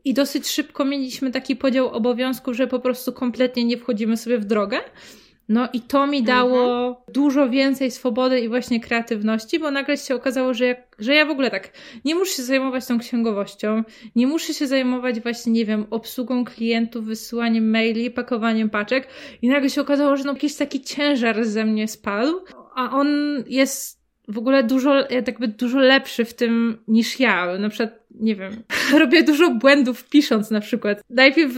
i dosyć szybko mieliśmy taki podział obowiązków, że po prostu kompletnie nie wchodzimy sobie w drogę. No i to mi dało mhm. dużo więcej swobody i właśnie kreatywności, bo nagle się okazało, że, jak, że ja w ogóle tak nie muszę się zajmować tą księgowością, nie muszę się zajmować właśnie, nie wiem, obsługą klientów, wysyłaniem maili, pakowaniem paczek i nagle się okazało, że no jakiś taki ciężar ze mnie spadł, a on jest w ogóle dużo, jakby dużo lepszy w tym niż ja. Na przykład, nie wiem, robię dużo błędów pisząc na przykład. Najpierw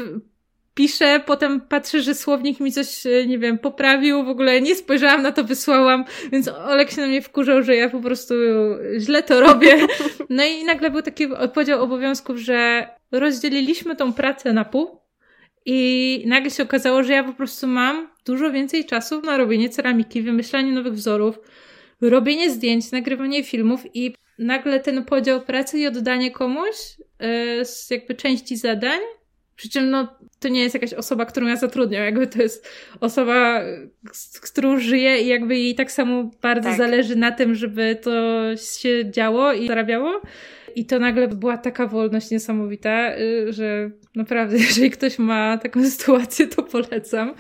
piszę, potem patrzę, że słownik mi coś, e, nie wiem, poprawił, w ogóle nie spojrzałam na to, wysłałam, więc Olek się na mnie wkurzał, że ja po prostu źle to robię. No i nagle był taki podział obowiązków, że rozdzieliliśmy tą pracę na pół i nagle się okazało, że ja po prostu mam dużo więcej czasu na robienie ceramiki, wymyślanie nowych wzorów, robienie zdjęć, nagrywanie filmów i nagle ten podział pracy i oddanie komuś yy, z jakby części zadań przy czym no, to nie jest jakaś osoba, którą ja zatrudniam, jakby to jest osoba, z, którą żyję i jakby jej tak samo bardzo tak. zależy na tym, żeby to się działo i zarabiało. I to nagle była taka wolność niesamowita, y, że naprawdę, jeżeli ktoś ma taką sytuację, to polecam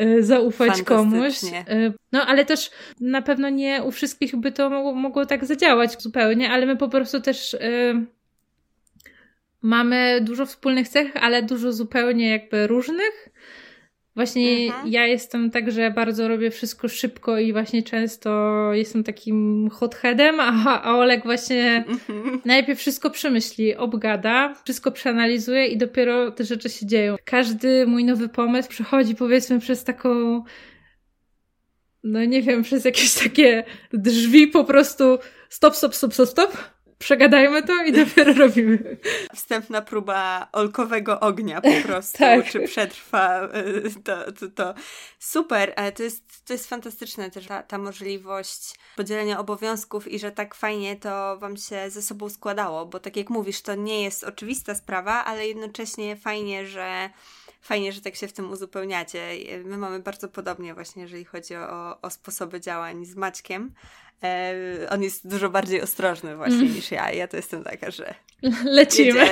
y, zaufać komuś. Y, no, ale też na pewno nie u wszystkich by to mogło, mogło tak zadziałać zupełnie, ale my po prostu też mamy dużo wspólnych cech, ale dużo zupełnie jakby różnych. Właśnie mhm. ja jestem tak, że bardzo robię wszystko szybko i właśnie często jestem takim hotheadem, a, a Olek właśnie mhm. najpierw wszystko przemyśli, obgada, wszystko przeanalizuje i dopiero te rzeczy się dzieją. Każdy mój nowy pomysł przechodzi powiedzmy przez taką no nie wiem, przez jakieś takie drzwi po prostu stop, stop, stop, stop, stop przegadajmy to i dopiero robimy. Wstępna próba olkowego ognia po prostu, tak. czy przetrwa y, to, to, to. Super, ale to jest, to jest fantastyczne też ta, ta możliwość podzielenia obowiązków i że tak fajnie to wam się ze sobą składało, bo tak jak mówisz, to nie jest oczywista sprawa, ale jednocześnie fajnie, że fajnie, że tak się w tym uzupełniacie. My mamy bardzo podobnie właśnie, jeżeli chodzi o, o sposoby działań z Maćkiem. E, on jest dużo bardziej ostrożny właśnie mm. niż ja. Ja to jestem taka, że lecimy.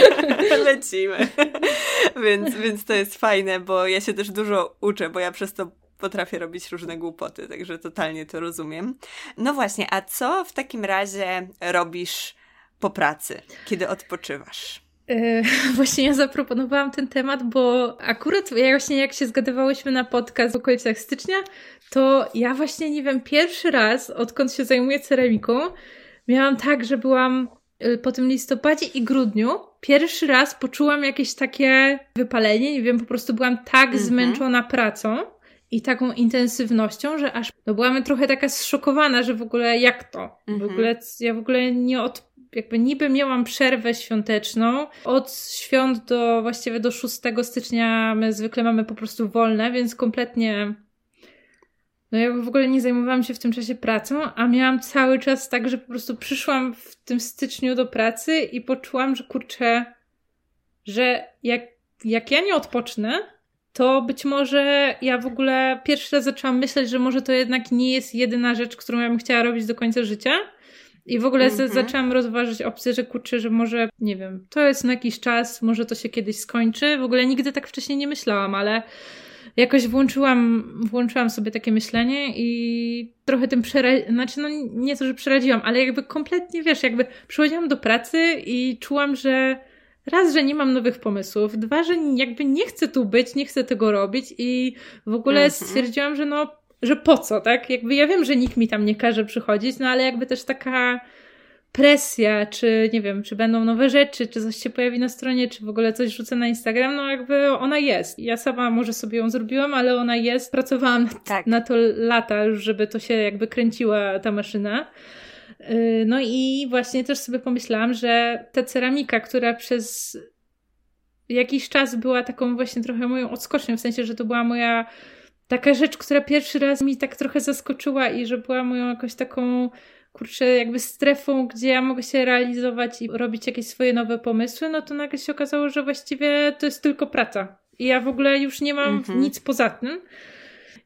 lecimy. więc, więc to jest fajne, bo ja się też dużo uczę, bo ja przez to potrafię robić różne głupoty, także totalnie to rozumiem. No właśnie, a co w takim razie robisz po pracy, kiedy odpoczywasz? E, właśnie ja zaproponowałam ten temat, bo akurat ja właśnie jak się zgadywałyśmy na podcast w okolicach stycznia, to ja właśnie nie wiem, pierwszy raz, odkąd się zajmuję ceramiką, miałam tak, że byłam e, po tym listopadzie i grudniu, pierwszy raz poczułam jakieś takie wypalenie, nie wiem, po prostu byłam tak mhm. zmęczona pracą i taką intensywnością, że aż no byłam trochę taka zszokowana, że w ogóle jak to? W mhm. ogóle ja w ogóle nie od jakby niby miałam przerwę świąteczną. Od świąt do właściwie do 6 stycznia my zwykle mamy po prostu wolne, więc kompletnie no ja w ogóle nie zajmowałam się w tym czasie pracą, a miałam cały czas tak, że po prostu przyszłam w tym styczniu do pracy i poczułam, że kurczę, że jak, jak ja nie odpocznę, to być może ja w ogóle pierwszy raz zaczęłam myśleć, że może to jednak nie jest jedyna rzecz, którą ja bym chciała robić do końca życia i w ogóle mhm. zaczęłam rozważać opcję, że kurczę, że może, nie wiem, to jest na jakiś czas, może to się kiedyś skończy. W ogóle nigdy tak wcześniej nie myślałam, ale jakoś włączyłam, włączyłam sobie takie myślenie i trochę tym przeraziłam, znaczy no nie to, że przeraziłam, ale jakby kompletnie, wiesz, jakby przychodziłam do pracy i czułam, że raz, że nie mam nowych pomysłów, dwa, że jakby nie chcę tu być, nie chcę tego robić i w ogóle mhm. stwierdziłam, że no że po co, tak? Jakby ja wiem, że nikt mi tam nie każe przychodzić, no ale jakby też taka presja, czy nie wiem, czy będą nowe rzeczy, czy coś się pojawi na stronie, czy w ogóle coś rzucę na Instagram, no jakby ona jest. Ja sama może sobie ją zrobiłam, ale ona jest. Pracowałam tak. na to lata już, żeby to się jakby kręciła ta maszyna. Y, no i właśnie też sobie pomyślałam, że ta ceramika, która przez jakiś czas była taką właśnie trochę moją odskocznią, w sensie, że to była moja taka rzecz, która pierwszy raz mi tak trochę zaskoczyła i że była moją jakąś taką kurczę, jakby strefą, gdzie ja mogę się realizować i robić jakieś swoje nowe pomysły, no to nagle się okazało, że właściwie to jest tylko praca. I ja w ogóle już nie mam mhm. nic poza tym.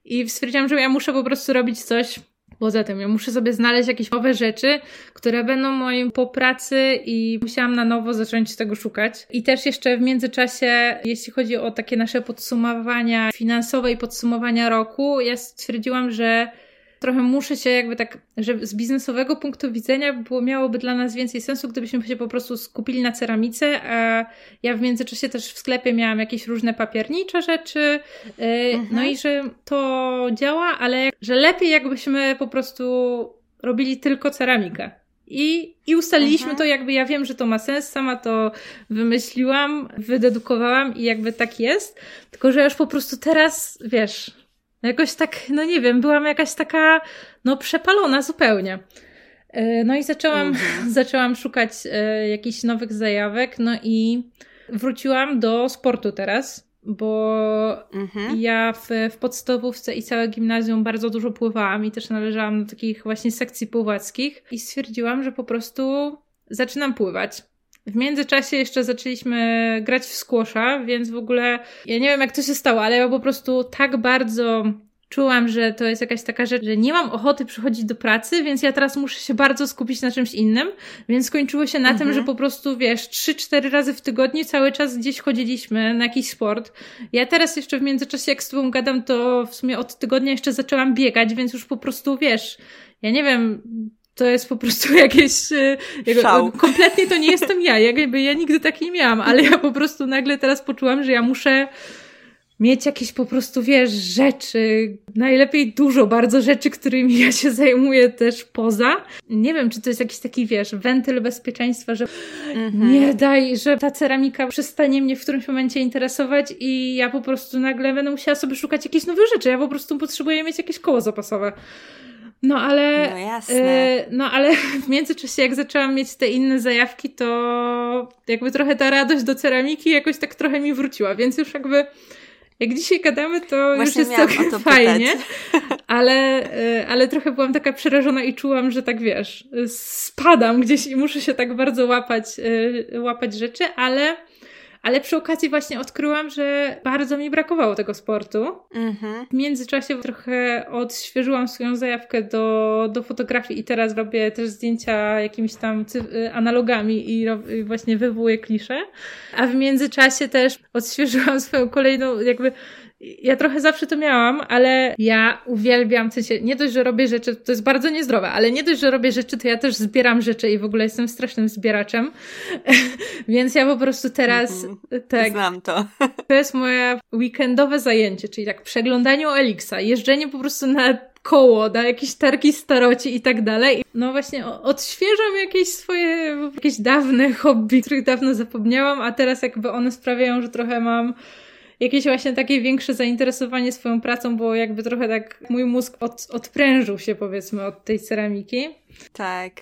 I stwierdziłam, że ja muszę po prostu robić coś Poza tym ja muszę sobie znaleźć jakieś nowe rzeczy, które będą moim po pracy i musiałam na nowo zacząć tego szukać. I też jeszcze w międzyczasie, jeśli chodzi o takie nasze podsumowania finansowe i podsumowania roku, ja stwierdziłam, że trochę muszę się jakby tak, że z biznesowego punktu widzenia było, miałoby dla nas więcej sensu, gdybyśmy się po prostu skupili na ceramice, a ja w międzyczasie też w sklepie miałam jakieś różne papiernicze rzeczy, yy, mhm. no i że to działa, ale że lepiej jakbyśmy po prostu robili tylko ceramikę. I, I ustaliliśmy mhm. to, jakby ja wiem, że to ma sens, sama to wymyśliłam, wydedukowałam i jakby tak jest. Tylko, że już po prostu teraz, wiesz, no jakoś tak, no nie wiem, byłam jakaś taka, no przepalona zupełnie. E, no i zaczęłam, mhm. zaczęłam szukać e, jakichś nowych zajawek, no i wróciłam do sportu teraz, bo mhm. ja w, w podstawówce i całe gimnazjum bardzo dużo pływałam i też należałam do takich właśnie sekcji pływackich i stwierdziłam, że po prostu zaczynam pływać. W międzyczasie jeszcze zaczęliśmy grać w squasha, więc w ogóle ja nie wiem jak to się stało, ale ja po prostu tak bardzo czułam, że to jest jakaś taka rzecz, że nie mam ochoty przychodzić do pracy, więc ja teraz muszę się bardzo skupić na czymś innym, więc skończyło się na mhm. tym, że po prostu, wiesz, trzy, cztery razy w tygodniu cały czas gdzieś chodziliśmy na jakiś sport. Ja teraz jeszcze w międzyczasie, jak z tobą gadam, to w sumie od tygodnia jeszcze zaczęłam biegać, więc już po prostu, wiesz, ja nie wiem, to jest po prostu jakieś. Szał. kompletnie to nie jestem ja. Jakby ja nigdy tak nie miałam, ale ja po prostu nagle teraz poczułam, że ja muszę mieć jakieś po prostu, wiesz, rzeczy, najlepiej dużo bardzo rzeczy, którymi ja się zajmuję też poza. Nie wiem, czy to jest jakiś taki, wiesz, wentyl bezpieczeństwa, że mhm. nie daj, że ta ceramika przestanie mnie w którymś momencie interesować i ja po prostu nagle będę musiała sobie szukać jakichś nowych rzeczy. Ja po prostu potrzebuję mieć jakieś koło zapasowe. No ale. No jasne. Yy, no ale w międzyczasie, jak zaczęłam mieć te inne zajawki, to jakby trochę ta radość do ceramiki jakoś tak trochę mi wróciła, więc już jakby. Jak dzisiaj gadamy, to Właśnie już jest całkiem fajnie, ale, e, ale trochę byłam taka przerażona i czułam, że tak wiesz, spadam gdzieś i muszę się tak bardzo łapać, e, łapać rzeczy, ale ale przy okazji właśnie odkryłam, że bardzo mi brakowało tego sportu. Mhm. W międzyczasie trochę odświeżyłam swoją zajawkę do, do fotografii i teraz robię też zdjęcia jakimiś tam analogami i, i właśnie wywołuję klisze. A w międzyczasie też odświeżyłam swoją kolejną jakby ja trochę zawsze to miałam, ale ja uwielbiam, w sensie, nie dość, że robię rzeczy, to jest bardzo niezdrowe, ale nie dość, że robię rzeczy, to ja też zbieram rzeczy i w ogóle jestem strasznym zbieraczem. Więc ja po prostu teraz, mm -hmm. tak. Znam to. to jest moje weekendowe zajęcie, czyli tak przeglądanie Elixa, jeżdżenie po prostu na koło, na jakieś targi staroci i tak dalej. No właśnie odświeżam jakieś swoje, jakieś dawne hobby, których dawno zapomniałam, a teraz jakby one sprawiają, że trochę mam jakieś właśnie takie większe zainteresowanie swoją pracą, bo jakby trochę tak mój mózg od, odprężył się powiedzmy od tej ceramiki. Tak.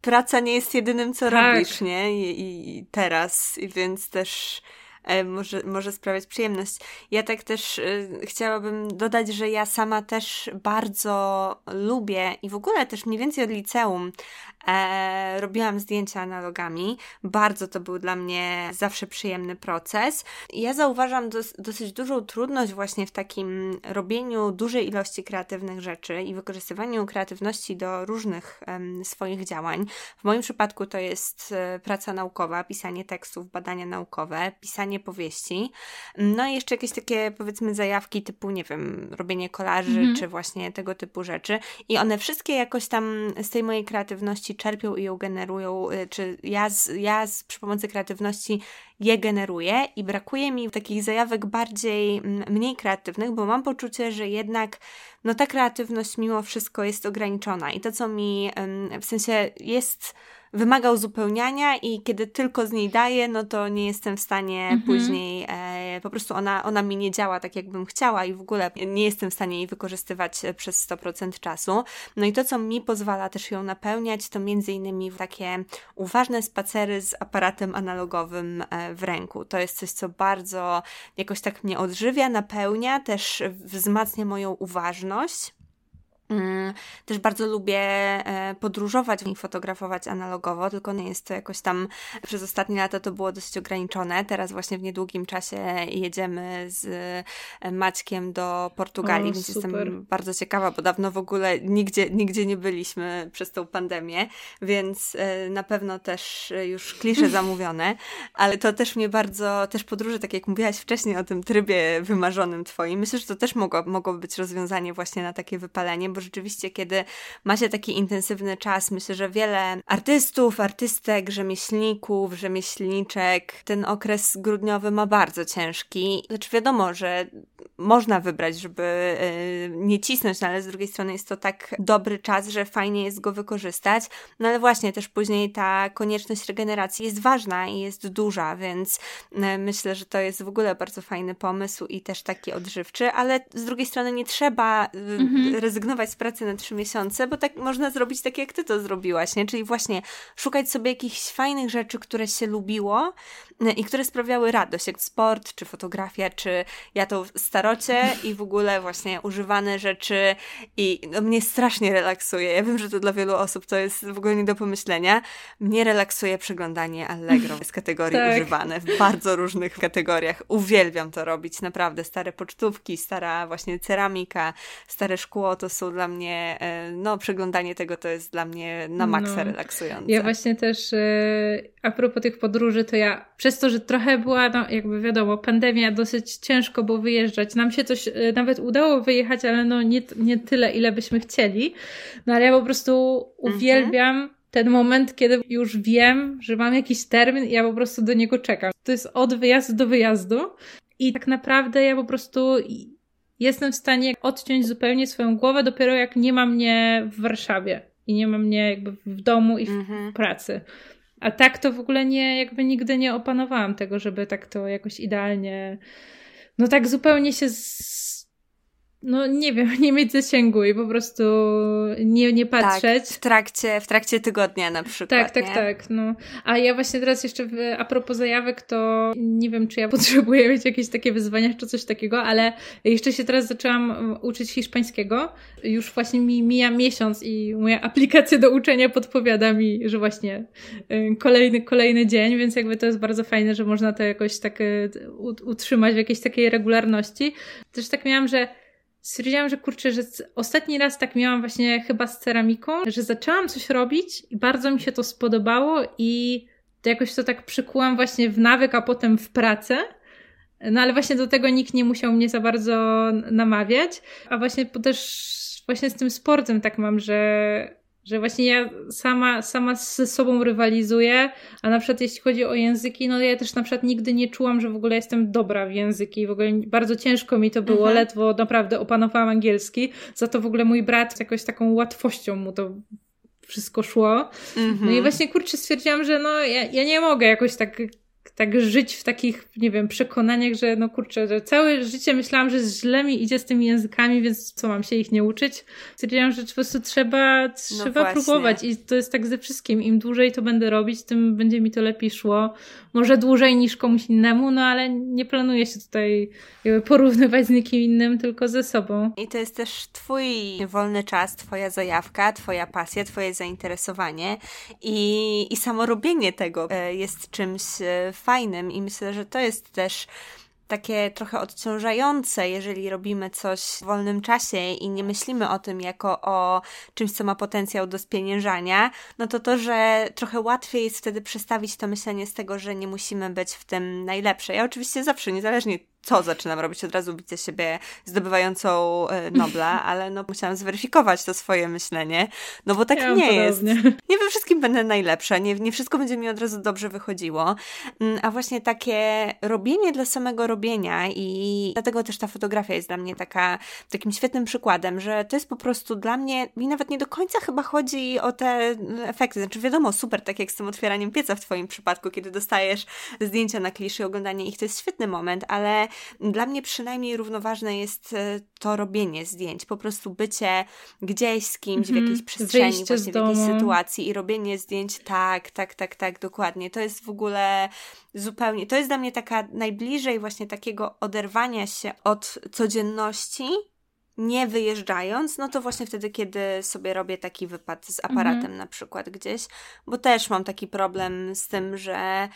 Praca nie jest jedynym, co tak. robisz, nie? I, I teraz, I więc też E, może, może sprawiać przyjemność. Ja tak też y, chciałabym dodać, że ja sama też bardzo lubię i w ogóle też mniej więcej od liceum e, robiłam zdjęcia analogami. Bardzo to był dla mnie zawsze przyjemny proces. ja zauważam dos, dosyć dużą trudność właśnie w takim robieniu dużej ilości kreatywnych rzeczy i wykorzystywaniu kreatywności do różnych swoich działań. W moim przypadku to jest e, praca naukowa, pisanie tekstów, badania naukowe, pisanie powieści. No i jeszcze jakieś takie, powiedzmy, zajawki typu, nie wiem, robienie kolarzy, mhm. czy właśnie tego typu rzeczy. I one wszystkie jakoś tam z tej mojej kreatywności czerpią i ją generują, y, czy ja, z, ja z, przy pomocy kreatywności je generuję i brakuje mi takich zajawek bardziej, mniej kreatywnych, bo mam poczucie, że jednak no ta kreatywność mimo wszystko jest ograniczona i to, co mi w sensie jest wymaga uzupełniania i kiedy tylko z niej daję, no to nie jestem w stanie mhm. później, e, po prostu ona, ona mi nie działa tak, jakbym chciała i w ogóle nie jestem w stanie jej wykorzystywać e, przez 100% czasu. No i to, co mi pozwala też ją napełniać, to między innymi takie uważne spacery z aparatem analogowym e, w ręku. To jest coś, co bardzo jakoś tak mnie odżywia, napełnia, też wzmacnia moją uważność. Mm, też bardzo lubię e, podróżować i fotografować analogowo, tylko nie jest to jakoś tam przez ostatnie lata to było dosyć ograniczone. Teraz właśnie w niedługim czasie jedziemy z e, Maćkiem do Portugalii, o, więc super. jestem bardzo ciekawa, bo dawno w ogóle nigdzie, nigdzie nie byliśmy przez tą pandemię, więc e, na pewno też już klisze zamówione, ale to też mnie bardzo, też podróże, tak jak mówiłaś wcześniej o tym trybie wymarzonym twoim, myślę, że to też mogło, mogło być rozwiązanie właśnie na takie wypalenie, bo rzeczywiście, kiedy ma się taki intensywny czas, myślę, że wiele artystów, artystek, rzemieślników, rzemieślniczek, ten okres grudniowy ma bardzo ciężki. Znaczy, wiadomo, że można wybrać, żeby yy, nie cisnąć, no ale z drugiej strony jest to tak dobry czas, że fajnie jest go wykorzystać. No ale właśnie też później ta konieczność regeneracji jest ważna i jest duża, więc yy, myślę, że to jest w ogóle bardzo fajny pomysł i też taki odżywczy, ale z drugiej strony nie trzeba yy, mhm. rezygnować z pracy na trzy miesiące, bo tak można zrobić tak, jak ty to zrobiłaś, nie? Czyli właśnie szukać sobie jakichś fajnych rzeczy, które się lubiło e, i które sprawiały radość, jak sport, czy fotografia, czy ja to starocie i w ogóle właśnie używane rzeczy i no, mnie strasznie relaksuje. Ja wiem, że to dla wielu osób to jest w ogóle nie do pomyślenia. Mnie relaksuje przeglądanie Allegro z kategorii tak. używane w bardzo różnych kategoriach. Uwielbiam to robić, naprawdę. Stare pocztówki, stara właśnie ceramika, stare szkło to są dla mnie, e, no przeglądanie tego to jest dla mnie na maksa no. relaksujące. Ja właśnie też e, a propos tych podróży, to ja przez to, że trochę była, no jakby wiadomo, pandemia, dosyć ciężko było wyjeżdżać. Nam się coś e, nawet udało wyjechać, ale no nie, nie tyle, ile byśmy chcieli. No ale ja po prostu uwielbiam mhm ten moment, kiedy już wiem, że mam jakiś termin i ja po prostu do niego czekam. To jest od wyjazdu do wyjazdu. I tak naprawdę ja po prostu jestem w stanie odciąć zupełnie swoją głowę dopiero jak nie ma mnie w Warszawie i nie ma mnie jakby w domu i w mhm. pracy. A tak to w ogóle nie, jakby nigdy nie opanowałam tego, żeby tak to jakoś idealnie, no tak zupełnie się z, no nie wiem, nie mieć zasięgu i po prostu nie, nie tak, patrzeć. Tak, w trakcie, w trakcie tygodnia na przykład. Tak, tak, nie? tak. No. A ja właśnie teraz jeszcze w, a propos zajawek, to nie wiem, czy ja potrzebuję mieć jakieś takie wyzwania czy coś takiego, ale jeszcze się teraz zaczęłam uczyć hiszpańskiego. Już właśnie mi mija miesiąc i moja aplikacja do uczenia podpowiada mi, że właśnie y, kolejny, kolejny dzień, więc jakby to jest bardzo fajne, że można to jakoś tak y, utrzymać w jakiejś takiej regularności. Też tak miałam, że stwierdziłam, że kurczę, że ostatni raz tak miałam właśnie chyba z ceramiką, że zaczęłam coś robić i bardzo mi się to spodobało i to jakoś to tak przykułam właśnie w nawyk, a potem w pracę. No ale właśnie do tego nikt nie musiał mnie za bardzo namawiać, a właśnie też właśnie z tym sportem tak mam, że że właśnie ja sama, sama ze sobą rywalizuję, a na przykład jeśli chodzi o języki, no ja też na przykład nigdy nie czułam, że w ogóle jestem dobra w języki. W ogóle bardzo ciężko mi to było, mhm. ledwo naprawdę opanowałam angielski. Za to w ogóle mój brat jakoś taką łatwością mu to wszystko szło. Mhm. No i właśnie kurczę stwierdziłam, że no ja, ja nie mogę jakoś tak tak żyć w takich, nie wiem, przekonaniach, że no kurczę, że całe życie myślałam, że źle mi idzie z tymi językami, więc co, mam się ich nie uczyć? Stwierdziłam, że po prostu trzeba, trzeba no próbować i to jest tak ze wszystkim. Im dłużej to będę robić, tym będzie mi to lepiej szło. Może dłużej niż komuś innemu, no ale nie planuję się tutaj porównywać z nikim innym, tylko ze sobą. I to jest też twój wolny czas, twoja zajawka, twoja pasja, twoje zainteresowanie i, i samo robienie tego e, jest czymś e, fajnym i myślę, że to jest też takie trochę odciążające, jeżeli robimy coś w wolnym czasie i nie myślimy o tym jako o czymś, co ma potencjał do spieniężania, no to to, że trochę łatwiej jest wtedy przestawić to myślenie z tego, że nie musimy być w tym najlepsze. Ja oczywiście zawsze, niezależnie co zaczynam robić, od razu widzę siebie zdobywającą e, Nobla, ale no musiałam zweryfikować to swoje myślenie, no bo tak ja nie jest. Nie we wszystkim będę najlepsza, nie, nie wszystko będzie mi od razu dobrze wychodziło, mm, a właśnie takie robienie dla samego robienia i dlatego też ta fotografia jest dla mnie taka, takim świetnym przykładem, że to jest po prostu dla mnie, mi nawet nie do końca chyba chodzi o te efekty, znaczy wiadomo, super, tak jak z tym otwieraniem pieca w twoim przypadku, kiedy dostajesz zdjęcia na kliszy i oglądanie ich, to jest świetny moment, ale dla mnie przynajmniej równoważne jest e, to robienie zdjęć, po prostu bycie gdzieś z kimś, w mhm. jakiejś przestrzeni, Wyjście właśnie w jakiejś sytuacji i robienie zdjęć tak, tak, tak, tak, dokładnie. To jest w ogóle zupełnie, to jest dla mnie taka najbliżej właśnie takiego oderwania się od codzienności, nie wyjeżdżając, no to właśnie wtedy, kiedy sobie robię taki wypad z aparatem mhm. na przykład gdzieś, bo też mam taki problem z tym, że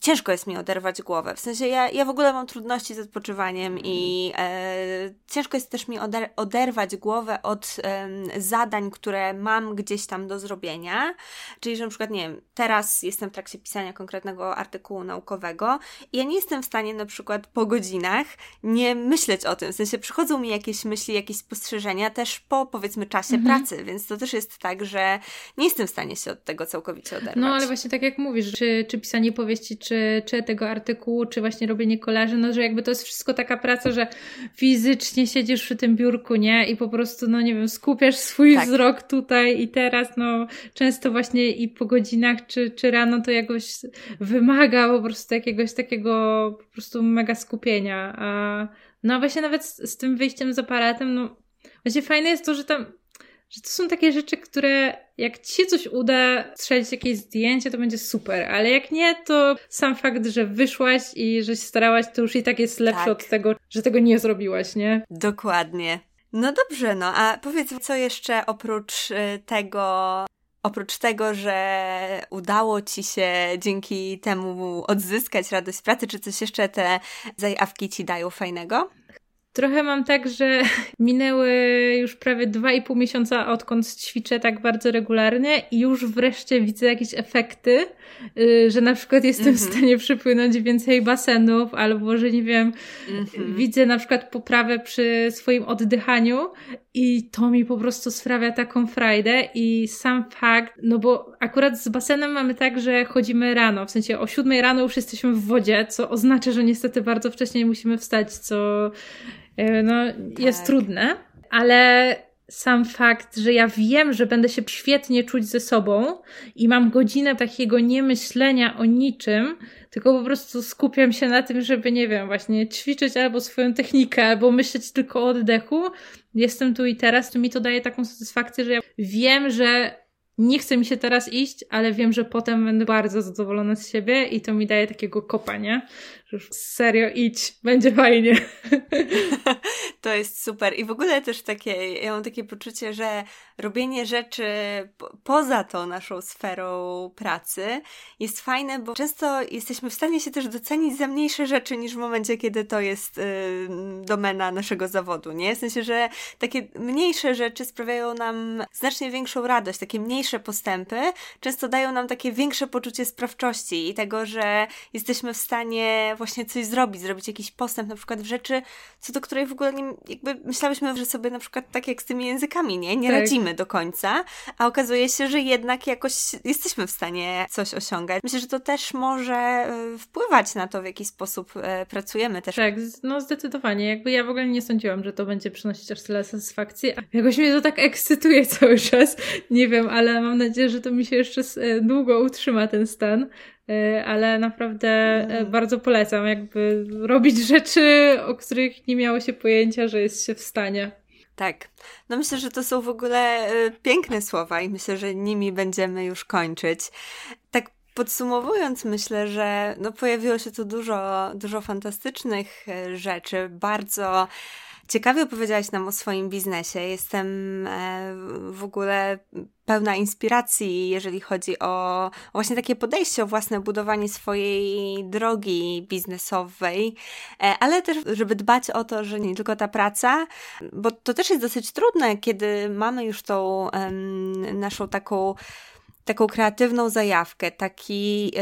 ciężko jest mi oderwać głowę. W sensie ja, ja w ogóle mam trudności z odpoczywaniem i e, ciężko jest też mi oder oderwać głowę od e, zadań, które mam gdzieś tam do zrobienia. Czyli, że na przykład, nie wiem, teraz jestem w trakcie pisania konkretnego artykułu naukowego i ja nie jestem w stanie na przykład po godzinach nie myśleć o tym. W sensie przychodzą mi jakieś myśli, jakieś spostrzeżenia też po powiedzmy czasie mhm. pracy, więc to też jest tak, że nie jestem w stanie się od tego całkowicie oderwać. No ale właśnie tak jak mówisz, czy, czy pisanie powieści, czy czy, czy tego artykułu, czy właśnie robienie kolarzy, no że jakby to jest wszystko taka praca, że fizycznie siedzisz przy tym biurku, nie? I po prostu, no nie wiem, skupiasz swój tak. wzrok tutaj i teraz, no często właśnie i po godzinach, czy, czy rano to jakoś wymaga po prostu jakiegoś takiego po prostu mega skupienia. A no właśnie nawet z, z tym wyjściem z aparatem, no właśnie fajne jest to, że tam że to są takie rzeczy, które jak ci się coś uda, strzelić jakieś zdjęcie, to będzie super, ale jak nie, to sam fakt, że wyszłaś i że się starałaś, to już i tak jest lepsze tak. od tego, że tego nie zrobiłaś, nie? Dokładnie. No dobrze, no a powiedz, co jeszcze oprócz y, tego Oprócz tego, że udało ci się dzięki temu odzyskać radość pracy, czy coś jeszcze te zajawki ci dają fajnego? Trochę mam tak, że minęły już prawie dwa i pół miesiąca, odkąd ćwiczę tak bardzo regularnie i już wreszcie widzę jakieś efekty, y, że na przykład jestem mm -hmm. w mhm. stanie przypłynąć więcej basenów, albo że nie wiem, mm -hmm. widzę na przykład poprawę przy swoim oddychaniu I to mi po prostu sprawia taką frajdę i sam fakt, no bo akurat z basenem mamy tak, że chodzimy rano, w sensie o siódmej rano już jesteśmy w wodzie, co oznacza, że niestety bardzo wcześnie musimy wstać, co e, no, tak. jest trudne, ale sam fakt, że ja wiem, że będę się świetnie czuć ze sobą i mam godzinę takiego niemyślenia o niczym, tylko po prostu skupiam się na tym, żeby, nie wiem, właśnie ćwiczyć albo swoją technikę, albo myśleć tylko o oddechu. Jestem tu i teraz, to mi to daje taką satysfakcję, że ja wiem, że nie chce mi się teraz iść, ale wiem, że potem będę bardzo zadowolona z siebie i to mi daje takiego kopania, serio idź, będzie fajnie. To jest super. I w ogóle też takie, ja mam takie poczucie, że robienie rzeczy po, poza tą naszą sferą pracy jest fajne, bo często jesteśmy w stanie się też docenić za mniejsze rzeczy niż w momencie, kiedy to jest y, domena naszego zawodu, nie? W sensie, że takie mniejsze rzeczy sprawiają nam znacznie większą radość, takie mniejsze postępy często dają nam takie większe poczucie sprawczości i tego, że jesteśmy w stanie właśnie coś zrobić, zrobić jakiś postęp na przykład w rzeczy, co do której w ogóle nie, jakby myślałyśmy, że sobie na przykład tak jak z tymi językami, nie? Nie tak. radzimy do końca, a okazuje się, że jednak jakoś jesteśmy w stanie coś osiągać. Myślę, że to też może e, wpływać na to, w jaki sposób e, pracujemy też. Tak, no zdecydowanie. Jakby ja w ogóle nie sądziłam, że to będzie przynosić aż tyle satysfakcji. Jakoś mnie to tak ekscytuje cały czas. Nie wiem, ale mam nadzieję, że to mi się jeszcze e, długo utrzyma ten stan. E, ale naprawdę mm. bardzo polecam, jakby robić rzeczy, o których nie miało się pojęcia, że jest się w stanie. Tak. No myślę, że to są w ogóle piękne słowa i myślę, że nimi będziemy już kończyć. Tak podsumowując, myślę, że no pojawiło się tu dużo, dużo fantastycznych rzeczy, bardzo Ciekawie opowiedziałaś nam o swoim biznesie. Jestem e, w ogóle pełna inspiracji, jeżeli chodzi o właśnie takie podejście, o własne budowanie swojej drogi biznesowej, e, ale też, żeby dbać o to, że nie tylko ta praca, bo to też jest dosyć trudne, kiedy mamy już tą naszą taką taką kreatywną zajawkę, taki,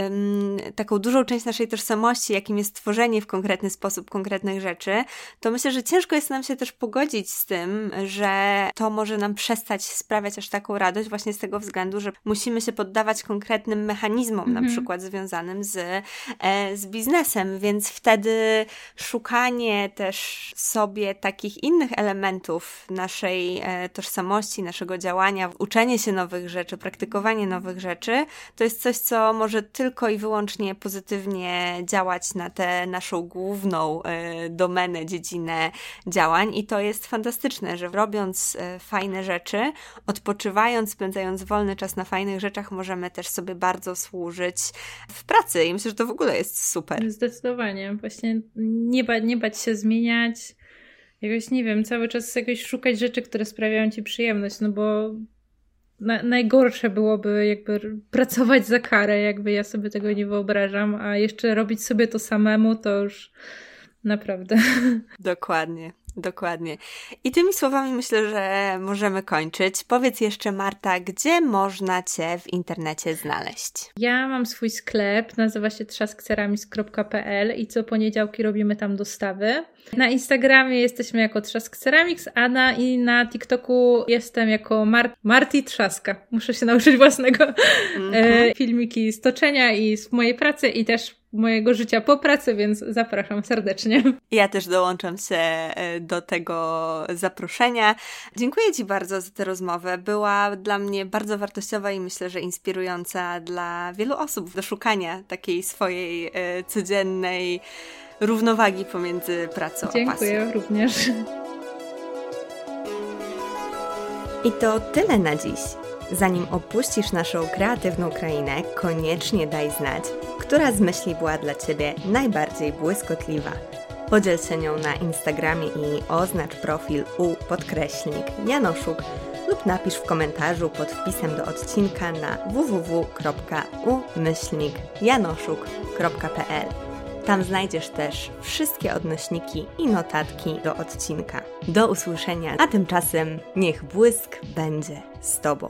taką dużą część naszej tożsamości, jakim jest tworzenie w konkretny sposób konkretnych rzeczy, to myślę, że ciężko jest nam się też pogodzić z tym, że to może nam przestać sprawiać aż taką radość właśnie z tego względu, że musimy się poddawać konkretnym mechanizmom, na mhm. przykład związanym z, e, z biznesem, więc wtedy szukanie też sobie takich innych elementów naszej e, tożsamości, naszego działania, uczenie się nowych rzeczy, praktykowanie nowych rzeczy, to jest coś, co może tylko i wyłącznie pozytywnie działać na tę naszą główną e, domenę, dziedzinę działań i to jest fantastyczne, że robiąc e, fajne rzeczy, odpoczywając, spędzając wolny czas na fajnych rzeczach, możemy też sobie bardzo służyć w pracy i myślę, że to w ogóle jest super. Zdecydowanie. Właśnie nie, ba nie bać się zmieniać, jakoś, nie wiem, cały czas jakoś szukać rzeczy, które sprawiają ci przyjemność, no bo na, najgorsze byłoby jakby pracować za karę, jakby ja sobie tego nie wyobrażam, a jeszcze robić sobie to samemu, to już naprawdę. Dokładnie. Dokładnie. I tymi słowami myślę, że możemy kończyć. Powiedz jeszcze, Marta, gdzie można Cię w internecie znaleźć? Ja mam swój sklep, nazywa się trzaskceramics.pl i co poniedziałki robimy tam dostawy. Na Instagramie jesteśmy jako Trzask Ceramics, a na, i na TikToku jestem jako Mar Marti Trzaska. Muszę się nauczyć własnego mm -hmm. filmiki z toczenia i z mojej pracy i też mojego życia po pracy, więc zapraszam serdecznie. Ja też dołączam się e, do tego zaproszenia. Dziękuję Ci bardzo za tę rozmowę. Była dla mnie bardzo wartościowa i myślę, że inspirująca dla wielu osób do szukania takiej swojej e, codziennej równowagi pomiędzy pracą Dziękuję a pasją. Dziękuję również. I to tyle na dziś. Zanim opuścisz naszą kreatywną krainę, koniecznie daj znać, która z myśli była dla Ciebie najbardziej błyskotliwa. Podziel się nią na Instagramie i oznacz profil u podkreślnik Janoszuk lub napisz w komentarzu pod wpisem do odcinka na www.umyślnikjanoszuk.pl. Tam znajdziesz też wszystkie odnośniki i notatki do odcinka. Do usłyszenia, a tymczasem niech błysk będzie z Tobą.